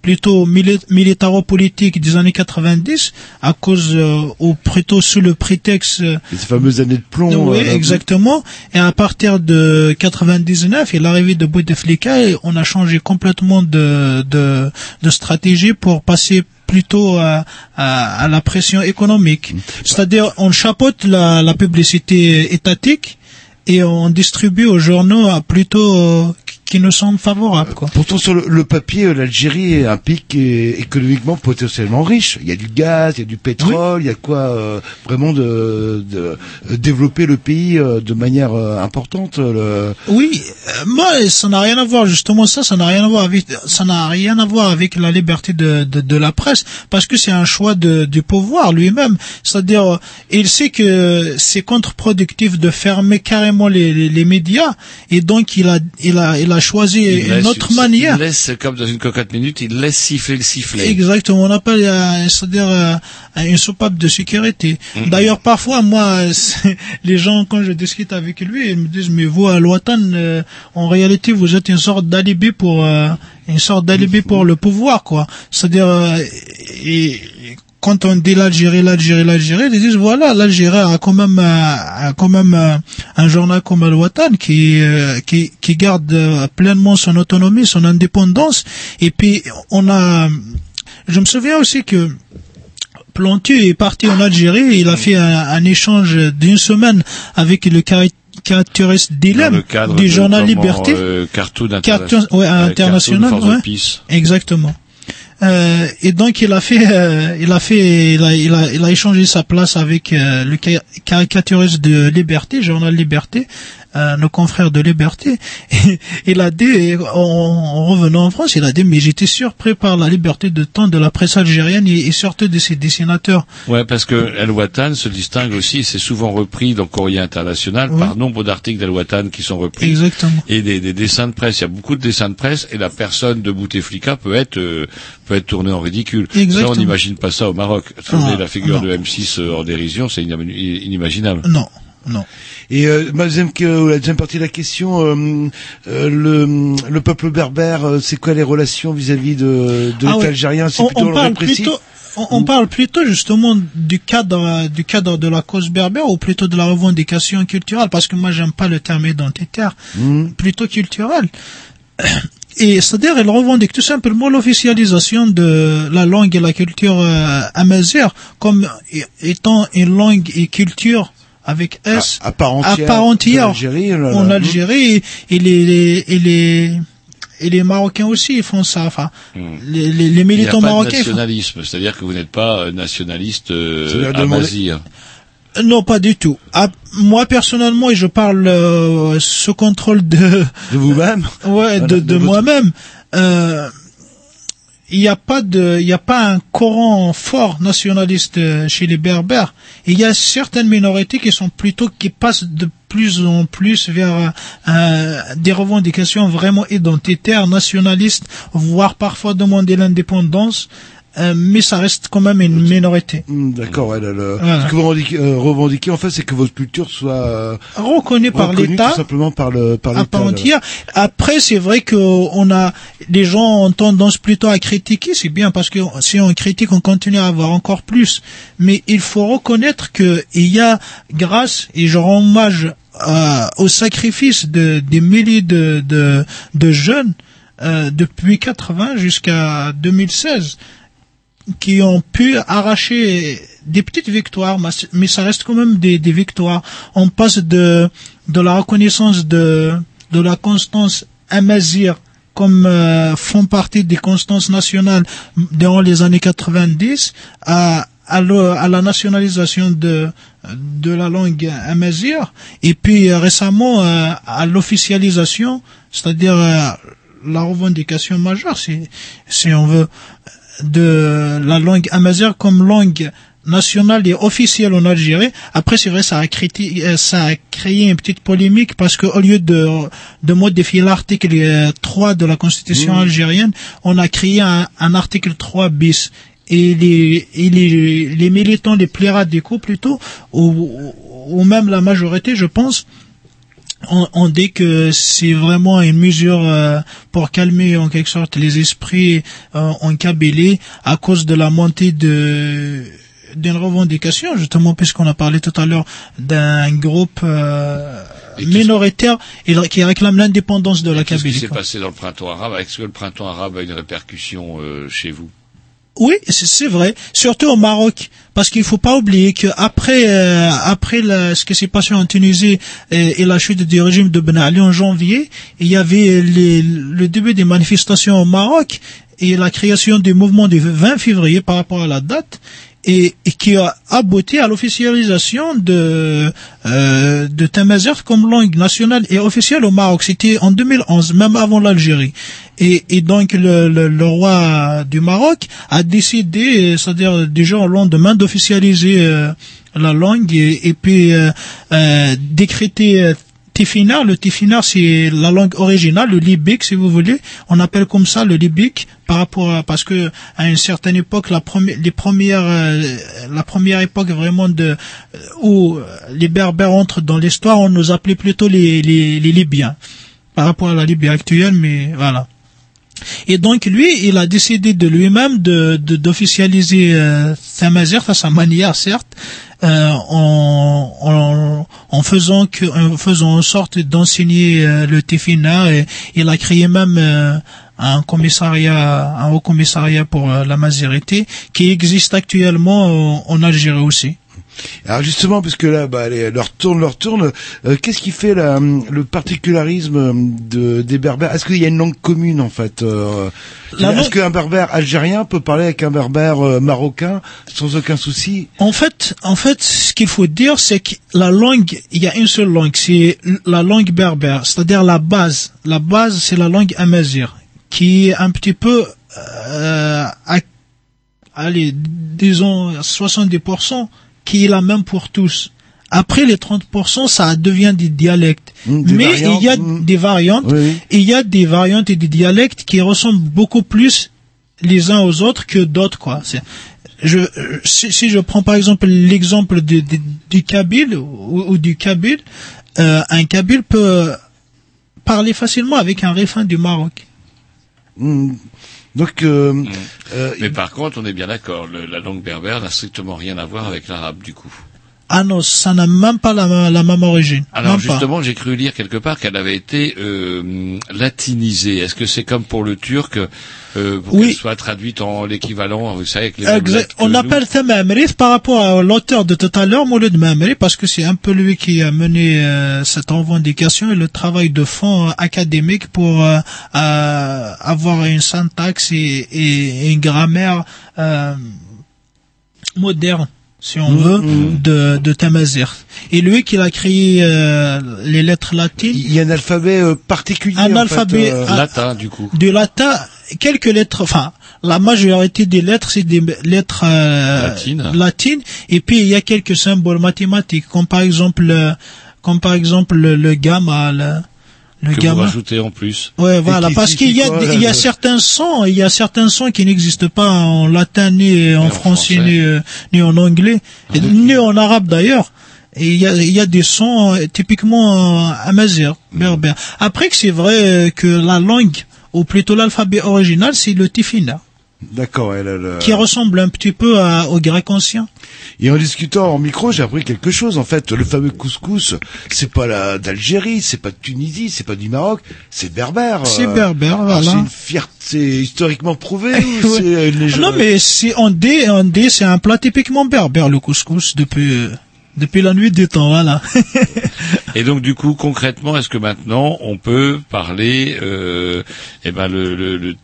plutôt mili- militaro-politique des années 90 à cause euh, ou plutôt sous le prétexte euh, Ces fameuses années de plomb. oui, euh, exactement. Et à partir de 99 et l'arrivée de Bouteflika, et on a changé complètement de, de, de stratégie pour passer plutôt à, à, à la pression économique. C'est-à-dire, on chapeaute la, la publicité étatique et on distribue aux journaux plutôt qui nous semblent favorables. Quoi. Pourtant, sur le, le papier, euh, l'Algérie est un pays qui est économiquement potentiellement riche. Il y a du gaz, il y a du pétrole, il y a quoi euh, vraiment de, de euh, développer le pays euh, de manière euh, importante. Le... Oui, euh, moi, ça n'a rien à voir justement ça, ça n'a rien à voir avec, ça n'a rien à voir avec la liberté de, de, de la presse, parce que c'est un choix de, du pouvoir lui-même. C'est-à-dire, euh, il sait que c'est contre-productif de fermer carrément les, les, les médias, et donc il a, il a, il a choisi Il une autre manière. Il laisse, comme dans une cocotte minute, il laisse siffler le sifflet. Exactement, on appelle, euh, c'est-à-dire euh, une soupape de sécurité. Mhm. D'ailleurs, parfois, moi, les gens, quand je discute avec lui, ils me disent, mais vous, à Loatan, euh, en réalité, vous êtes une sorte d'alibi pour, euh, une sorte d'alibi pour le pouvoir, quoi. C'est-à-dire, euh, et, et quand on dit l'Algérie, l'Algérie, l'Algérie, ils disent voilà, l'Algérie a quand même, euh, a quand même euh, un journal comme Al Watan qui, euh, qui, qui garde pleinement son autonomie, son indépendance. Et puis on a, je me souviens aussi que Plantu est parti en Algérie, il a fait un, un échange d'une semaine avec le cari- caricaturiste Dans Dilem le cadre du journal Liberté. euh, Cartoon Cartoon, ouais, international, ouais. Exactement. Euh, et donc il a fait, euh, il a fait, il a, il a, il a échangé sa place avec euh, le ca- caricaturiste de Liberté, journal Liberté, euh, nos confrères de Liberté. Et il a dit, en, en revenant en France, il a dit, mais j'étais surpris par la liberté de temps de la presse algérienne et, et surtout de ses dessinateurs. Ouais, parce que El Watan se distingue aussi, c'est souvent repris dans Courrier International par nombre d'articles d'El Watan qui sont repris. Exactement. Et des, des dessins de presse. Il y a beaucoup de dessins de presse et la personne de Bouteflika peut être euh, peut être tournée en ridicule. Exactement. Ça, on n'imagine pas ça au Maroc. Tourner Ah, la figure non. de M6 euh, en dérision, c'est inimaginable. Non, non. Et euh, ma deuxième, la deuxième partie de la question, euh, euh, le, le peuple berbère, euh, c'est quoi les relations vis-à-vis de, de Ah l'État ouais. algérien C'est On- plutôt on parle répressif? plutôt- on, parle plutôt justement du cadre du cadre de la cause berbère ou plutôt de la revendication culturelle? Parce que moi j'aime pas le terme identitaire plutôt culturel. Et c'est-à-dire elle revendique tout simplement l'officialisation de la langue et la culture euh, amazigh comme étant une langue et culture avec S À- à part entière part entière de là, là. en Algérie et, et les, les- et les et les Marocains aussi ils font ça enfin les, les, les Il n'y a militants pas de marocains font- nationalisme, c'est-à-dire que vous n'êtes pas euh, nationaliste euh, demander- amazigh. Non, pas du tout. Ah, moi personnellement, et je parle euh, sous contrôle de de vous-même, ouais, de, de, de votre- moi-même. Euh, il n'y a pas de, il n'y a pas un courant fort nationaliste euh, chez les Berbères. Il y a certaines minorités qui sont plutôt qui passent de plus en plus vers euh, des revendications vraiment identitaires, nationalistes, voire parfois demander l'indépendance. Euh, mais ça reste quand même une minorité. Hmm, D'accord, ouais, Voilà. ce que vous revendiquez, euh, revendiquez, en fait, c'est que votre culture soit euh, Reconnue par l'État. simplement par le par à l'État. part là. entière. Après, c'est vrai que on a les gens ont tendance plutôt à critiquer, c'est bien parce que si on critique, on continue à avoir encore plus. Mais il faut reconnaître que il y a grâce et je rends hommage euh, au sacrifice de des milliers de de, de jeunes euh, depuis 80 jusqu'à 2016 qui ont pu arracher des petites victoires, mais ça reste quand même des, victoires. On passe de, de la reconnaissance de, de la constance amazigh comme euh, font partie des constances nationales durant les années 90 à, à, la nationalisation de, de la langue amazigh et puis euh, récemment euh, à l'officialisation, c'est-à-dire euh, la revendication majeure, si, si on veut, de la langue amazigh comme langue nationale et officielle en Algérie. Après, c'est vrai, ça a, créé, euh, ça a créé une petite polémique parce que au lieu de, de modifier l'article euh, 3 de la Constitution Mmh. algérienne, on a créé un, un article 3 bis. Et les, et les, les militants les plutôt, ou, ou même la majorité, je pense, on, on dit que c'est vraiment une mesure euh, pour calmer en quelque sorte les esprits euh, en Kabylie à cause de la montée de d'une revendication justement puisqu'on a parlé tout à l'heure d'un groupe euh, minoritaire qui réclame l'indépendance de la Qu'est-ce qui Kabylie. s'est passé dans le printemps arabe? Est-ce que le printemps arabe a une répercussion euh, chez vous? Oui, c'est vrai, surtout au Maroc, parce qu'il faut pas oublier que après euh, la- ce qui s'est passé en Tunisie et, la chute du régime de Ben Ali en janvier, il y avait le début des manifestations au Maroc et la création du mouvement du 20 février par rapport à la date. Et, et qui a abouti à l'officialisation de euh, de Tamazight comme langue nationale et officielle au Maroc. C'était en 2011, même avant l'Algérie. Et, et donc le, le, le roi du Maroc a décidé, euh, c'est-à-dire déjà au lendemain, d'officialiser euh, la langue et, et puis euh, euh, décréter euh, Tifina. Le Tifina, c'est la langue originale, le libique, si vous voulez. On appelle comme ça le libique par rapport à, parce que à une certaine époque, la première, les premières, euh, la première époque vraiment de, euh, où euh, les Berbères entrent dans l'histoire, on nous appelait plutôt les, les, les Libyens par rapport à la Libye actuelle, mais voilà. Et donc lui, il a décidé de lui-même de de- d'officialiser euh, Tamazight à sa manière, certes, euh, en, en, en faisant que en faisant en sorte d'enseigner euh, le Tefina. Il a créé même euh, un commissariat, un haut commissariat pour euh, la Mazérité qui existe actuellement en, en Algérie aussi. Alors justement, parce que là, bah, allez, leur tourne, leur tourne. euh, Qu'est-ce qui fait la, le particularisme de, des Berbères? Est-ce qu'il y a une langue commune en fait euh, Est-ce qu'un Berbère algérien peut parler avec un Berbère euh, marocain sans aucun souci? En fait, en fait, ce qu'il faut dire, c'est que la langue, il y a une seule langue, c'est la langue berbère, c'est-à-dire la base. La base, c'est la langue amazigh, qui est un petit peu, euh, à- allez, disons 70%, qui est la même pour tous. Après les 30%, ça devient des dialectes. Mmh, des Mais il y a mmh. des variantes, Oui, oui. et il y a des variantes et des dialectes qui ressemblent beaucoup plus les uns aux autres que d'autres, quoi. Je, si, si je prends par exemple l'exemple du, du, du Kabyle ou, ou du Kabyle, euh, un Kabyle peut parler facilement avec un réfin du Maroc. Hmm. Donc, euh, euh, Mais par contre, on est bien d'accord, le- la langue berbère n'a strictement rien à voir avec l'arabe du coup. Ah non, ça n'a même pas la, la même origine. Alors Même justement, j'ai cru lire quelque part qu'elle avait été euh, latinisée. Est-ce que c'est comme pour le turc, euh, pour Oui. qu'elle soit traduite en l'équivalent, vous savez, avec les Exact. On appelle ça Mamri par rapport à l'auteur de tout à l'heure, Mouloud Mamri, parce que c'est un peu lui qui a mené euh, cette revendication et le travail de fond académique pour euh, euh, avoir une syntaxe et, et- et une grammaire euh, moderne si on veut, mhm. de, de Tamazight. Et lui qui a créé euh, les lettres latines. il y a un alphabet euh, particulier. Un en alphabet, fait, euh, latin du coup. du latin, quelques lettres, enfin, la majorité des lettres, c'est des lettres euh, Latines. latines, et puis il y a quelques symboles mathématiques, comme par exemple, euh, comme par exemple le, le gamma, le, le que vous gamma. rajoutez en plus. Ouais, voilà, qui parce qu'il y a, quoi, il y a le- certains sons, il y a certains sons qui n'existent pas en latin, ni en, en français, français. ni, euh, ni en anglais, et ni en arabe d'ailleurs. Et il y a, il y a des sons euh, typiquement euh, amazigh, berbère. Après que c'est vrai que la langue, ou plutôt l'alphabet original, c'est le tifina, D'accord. le- le- qui ressemble un petit peu à- au grec ancien. Et en discutant en micro, j'ai appris quelque chose. En fait, le fameux couscous, c'est pas d'Algérie, c'est pas de Tunisie, c'est pas du Maroc, c'est berbère. C'est euh. berbère, Alors, voilà. C'est une fierté c'est historiquement prouvé ou Ouais. c'est une légende Non, mais c'est en D, en D, c'est un plat typiquement berbère, le couscous, depuis, euh, depuis la nuit des temps, voilà. Et donc du coup, concrètement, est-ce que maintenant on peut parler, euh, eh ben le, le, le tif-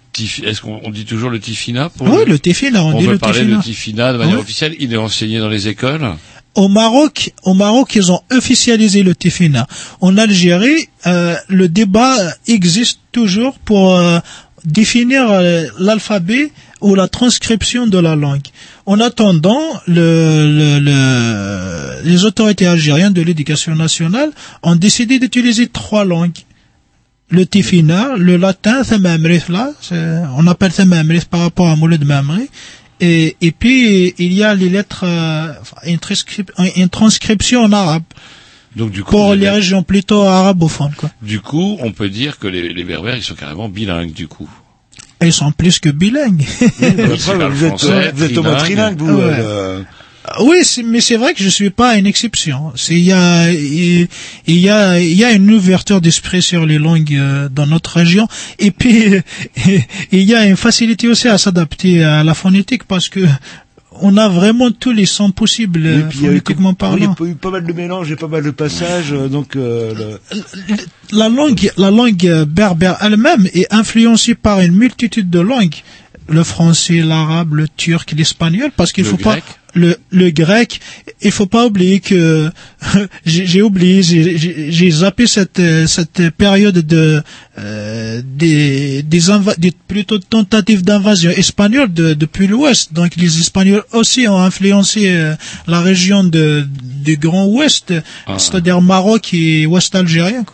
est-ce qu'on on dit toujours le tifina pour oui, le tifina, on, on dit peut le parler tifina. le tifina de manière Oui. officielle. Il est enseigné dans les écoles. Au Maroc, au Maroc, ils ont officialisé le tifina. En Algérie, euh, le débat existe toujours pour euh, définir euh, l'alphabet ou la transcription de la langue. En attendant, le, le- le- les autorités algériennes de l'éducation nationale ont décidé d'utiliser trois langues. Le tifina, le latin, Thamamrith, là, c'est- on appelle Thamamrith par rapport à Mouled Mamri. Et, et puis, il y a les lettres, euh, une, transcrip- une transcription en arabe. Donc du coup, Pour les régions plutôt arabophones, quoi. du coup, on peut dire que les, les berbères ils sont carrément bilingues du coup. Ils sont plus que bilingues. Vous êtes, français, vous êtes au moins trilingue, vous. Ouais. euh, Oui, c'est- mais c'est vrai que je suis pas une exception. C'est il y a il y a il y a une ouverture d'esprit sur les langues euh, dans notre région et puis il y a une facilité aussi à s'adapter à la phonétique parce que on a vraiment tous les sons possibles euh, puis, il y a eu phonétiquement oui, il y parlant. a pas eu pas mal de mélanges et pas mal de passages, euh, donc euh, le- la langue, la langue euh, berbère elle-même est influencée par une multitude de langues. Le français, l'arabe, le turc, l'espagnol, parce qu'il faut grec. pas le, le grec. Il faut pas oublier que j'ai j'ai oublié, j'ai- zappé cette cette période de euh, des des, inva- des plutôt tentatives d'invasion espagnole de, depuis l'Ouest. Donc les Espagnols aussi ont influencé euh, la région de du Grand Ouest, Ah. c'est-à-dire Maroc et Ouest algérien.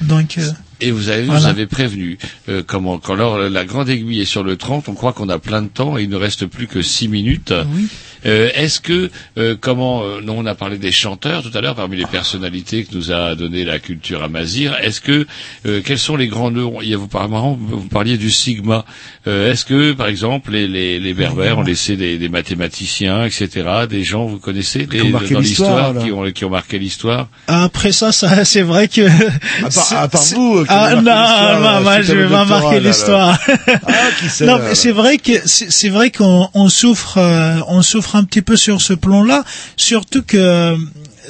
Donc euh, Et vous avez, Voilà. vous avez prévenu, euh, comment, quand alors la grande aiguille est sur le 30, on croit qu'on a plein de temps et il ne reste plus que 6 minutes. Euh, Est-ce que, euh, comment, euh, non, on a parlé des chanteurs tout à l'heure, parmi les personnalités que nous a donné la culture amazir. Est-ce que, euh, quels sont les grands nœuds Il y a vous, par- marrant, vous parliez du sigma. Euh, Est-ce que, par exemple, les, les, les berbères ont laissé des, des mathématiciens, etc., des gens, vous connaissez, des, marqué dans l'histoire, qui ont, qui ont marqué l'histoire? Après ça, ça c'est vrai que. part- à part vous, qui Ah non, suite je vais pas marquer l'histoire. Ah, Non, c'est vrai que c'est c'est vrai qu'on on souffre, euh, on souffre un petit peu sur ce plan-là, surtout que.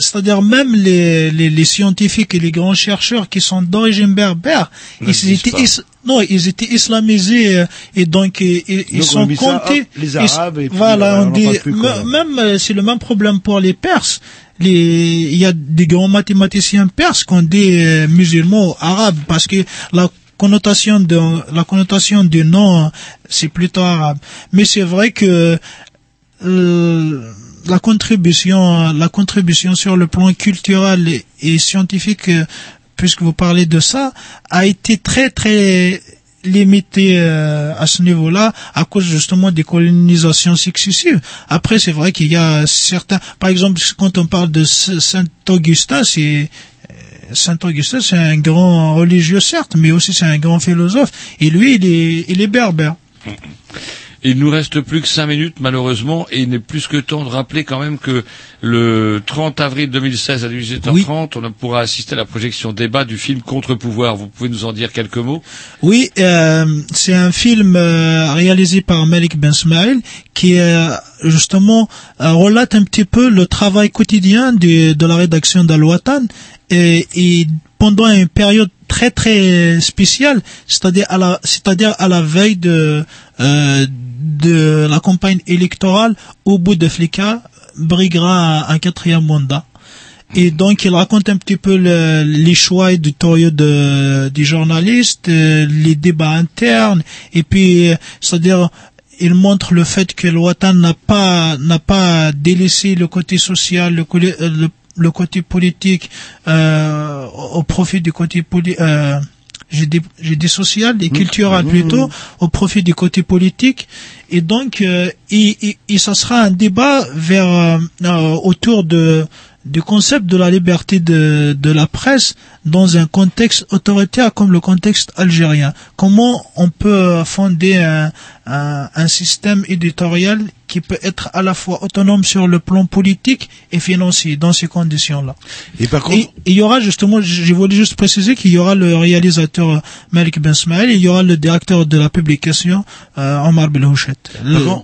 C'est-à-dire même les, les, les scientifiques et les grands chercheurs qui sont d'origine berbère, ils étaient is- non, ils étaient islamisés euh, et donc et- ils sont ça, comptés. les ils- Arabes, et puis, voilà, euh, on dit plus, même euh, c'est le même problème pour les Perses. Les, il y a des grands mathématiciens perses qui ont des euh, musulmans arabes parce que la connotation de la connotation du nom euh, c'est plutôt arabe. Mais c'est vrai que euh, la contribution la contribution sur le plan culturel et, scientifique euh, puisque vous parlez de ça a été très très limité euh, à ce niveau-là à cause justement des colonisations successives. Après, c'est vrai qu'il y a certains, par exemple, quand on parle de Saint Augustin, c'est euh, Saint Augustin, c'est un grand religieux certes, mais aussi c'est un grand philosophe. Et lui, il est, il est berbère. Il nous reste plus que cinq minutes malheureusement et il n'est plus que temps de rappeler quand même que le 30 avril 2016 à 18h30 on pourra assister à la projection débat du film Contre-pouvoir. Vous pouvez nous en dire quelques mots? Oui, euh, c'est un film euh, réalisé par Malik Ben Smail qui euh, justement euh, relate un petit peu le travail quotidien de, de la rédaction d'Al-Watan et, et pendant une période très très spéciale, c'est-à-dire à la c'est-à-dire à la veille de euh, de la campagne électorale au bout de Flika briguera un, quatrième mandat. Et donc, il raconte un petit peu le- les choix éditoriaux de, des journalistes, euh, les débats internes, et puis, euh, c'est-à-dire, il montre le fait que le Watan n'a pas, n'a pas délaissé le côté social, le, euh, le, le côté politique, euh, au profit du côté poli, euh, j'ai dit, j'ai dit social et culturel plutôt, au profit du côté politique. Et donc, euh, et, et, et ça sera un débat vers, euh, euh, autour de, du concept de la liberté de, de la presse dans un contexte autoritaire comme le contexte algérien. Comment on peut fonder un, un, un système éditorial qui peut être à la fois autonome sur le plan politique et financier dans ces conditions-là. Et par contre, Et il y aura justement, j'ai voulu juste préciser qu'il y aura le réalisateur Malik Ben Smail et il y aura le directeur de la publication euh, Omar Belhouchet.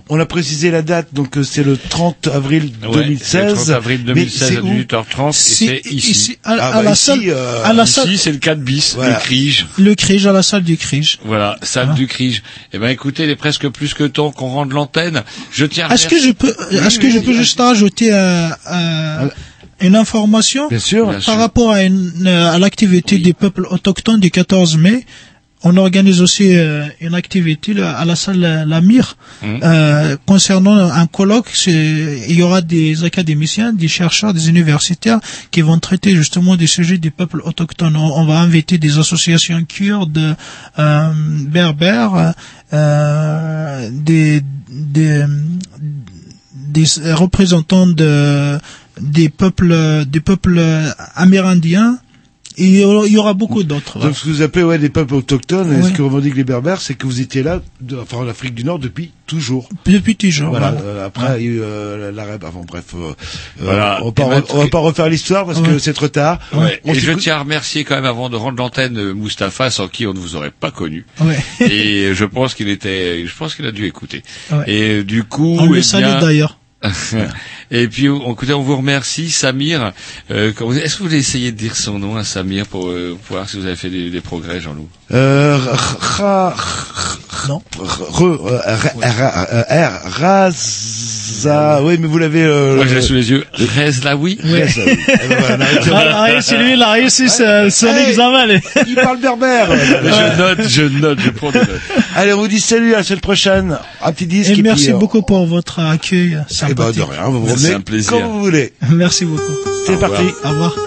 On a précisé la date, donc euh, c'est le 30 avril Ouais, 2016. c'est le 30 avril Mais 2016 c'est à où 18h30 et c'est ici. ici, à, Ah, à bah, la ici, salle, euh, à la Ici, salle, c'est le 4 bis, Voilà. le Crige. le Crige, à la salle du Crige. Voilà, salle du Crige. Eh ben, écoutez, il est presque plus que temps qu'on rende l'antenne. Je tiens Est-ce que je peux, est-ce que je peux juste rajouter euh, euh, une information Bien sûr. Bien sûr. par rapport à, une, euh, à l'activité des peuples autochtones du 14 mai? On organise aussi euh, une activité là, à la salle euh, La Mire Mhm. euh, concernant un colloque. Il y aura des académiciens, des chercheurs, des universitaires qui vont traiter justement des sujets des peuples autochtones. On, on va inviter des associations kurdes, euh, berbères, euh, des, des, des représentants de, des peuples, des peuples amérindiens Et il y aura- beaucoup d'autres. Donc ce que vous appelez ouais, des peuples autochtones, et ce que revendiquent les Berbères, c'est que vous étiez là, de- enfin en Afrique du Nord depuis toujours. Depuis toujours. Voilà. voilà. euh, après, il y a eu euh, l'arabe. Avant, bref, euh, euh, Voilà. on va maintenant- on va pas refaire l'histoire parce que c'est trop tard. Et je tiens à remercier quand même avant de rendre l'antenne Mustapha, sans qui on ne vous aurait pas connu. Ouais. Et je pense qu'il était, je pense qu'il a dû écouter. Ouais. Et du coup, On eh le salue bien- d'ailleurs. Et puis, on, écoutez, on vous remercie, Samir. Euh, quand vous- Est-ce que vous voulez essayer de dire son nom à Samir pour, euh, pour voir si vous avez fait des, des progrès, Jean-Loup Euh, Non. Raza, oui, mais vous l'avez, euh, Moi, je l'ai sous les yeux. Rezlaoui Razaoui. Eh ben Ah, c'est lui, il a réussi son, examen. Il parle berbère. Je note, je note, je prends des notes. Allez, on vous dit salut à la semaine prochaine. Un petit disque. Et merci euh, beaucoup pour votre accueil Eh ben, de rien, C'est revenez un plaisir. quand vous voulez. Merci beaucoup. C'est Au parti. revoir. Au revoir.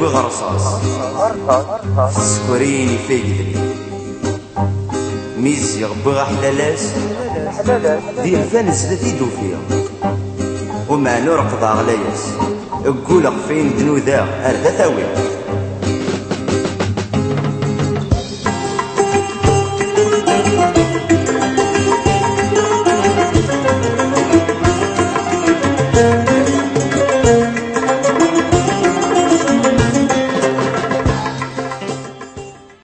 بغرصاص. سكريني في قدري ميزي بغا حلالاس دي الفانس ذاتي دوفيا ومع نور قضى غلاياس قولق فين دنوذا أردا ثاوي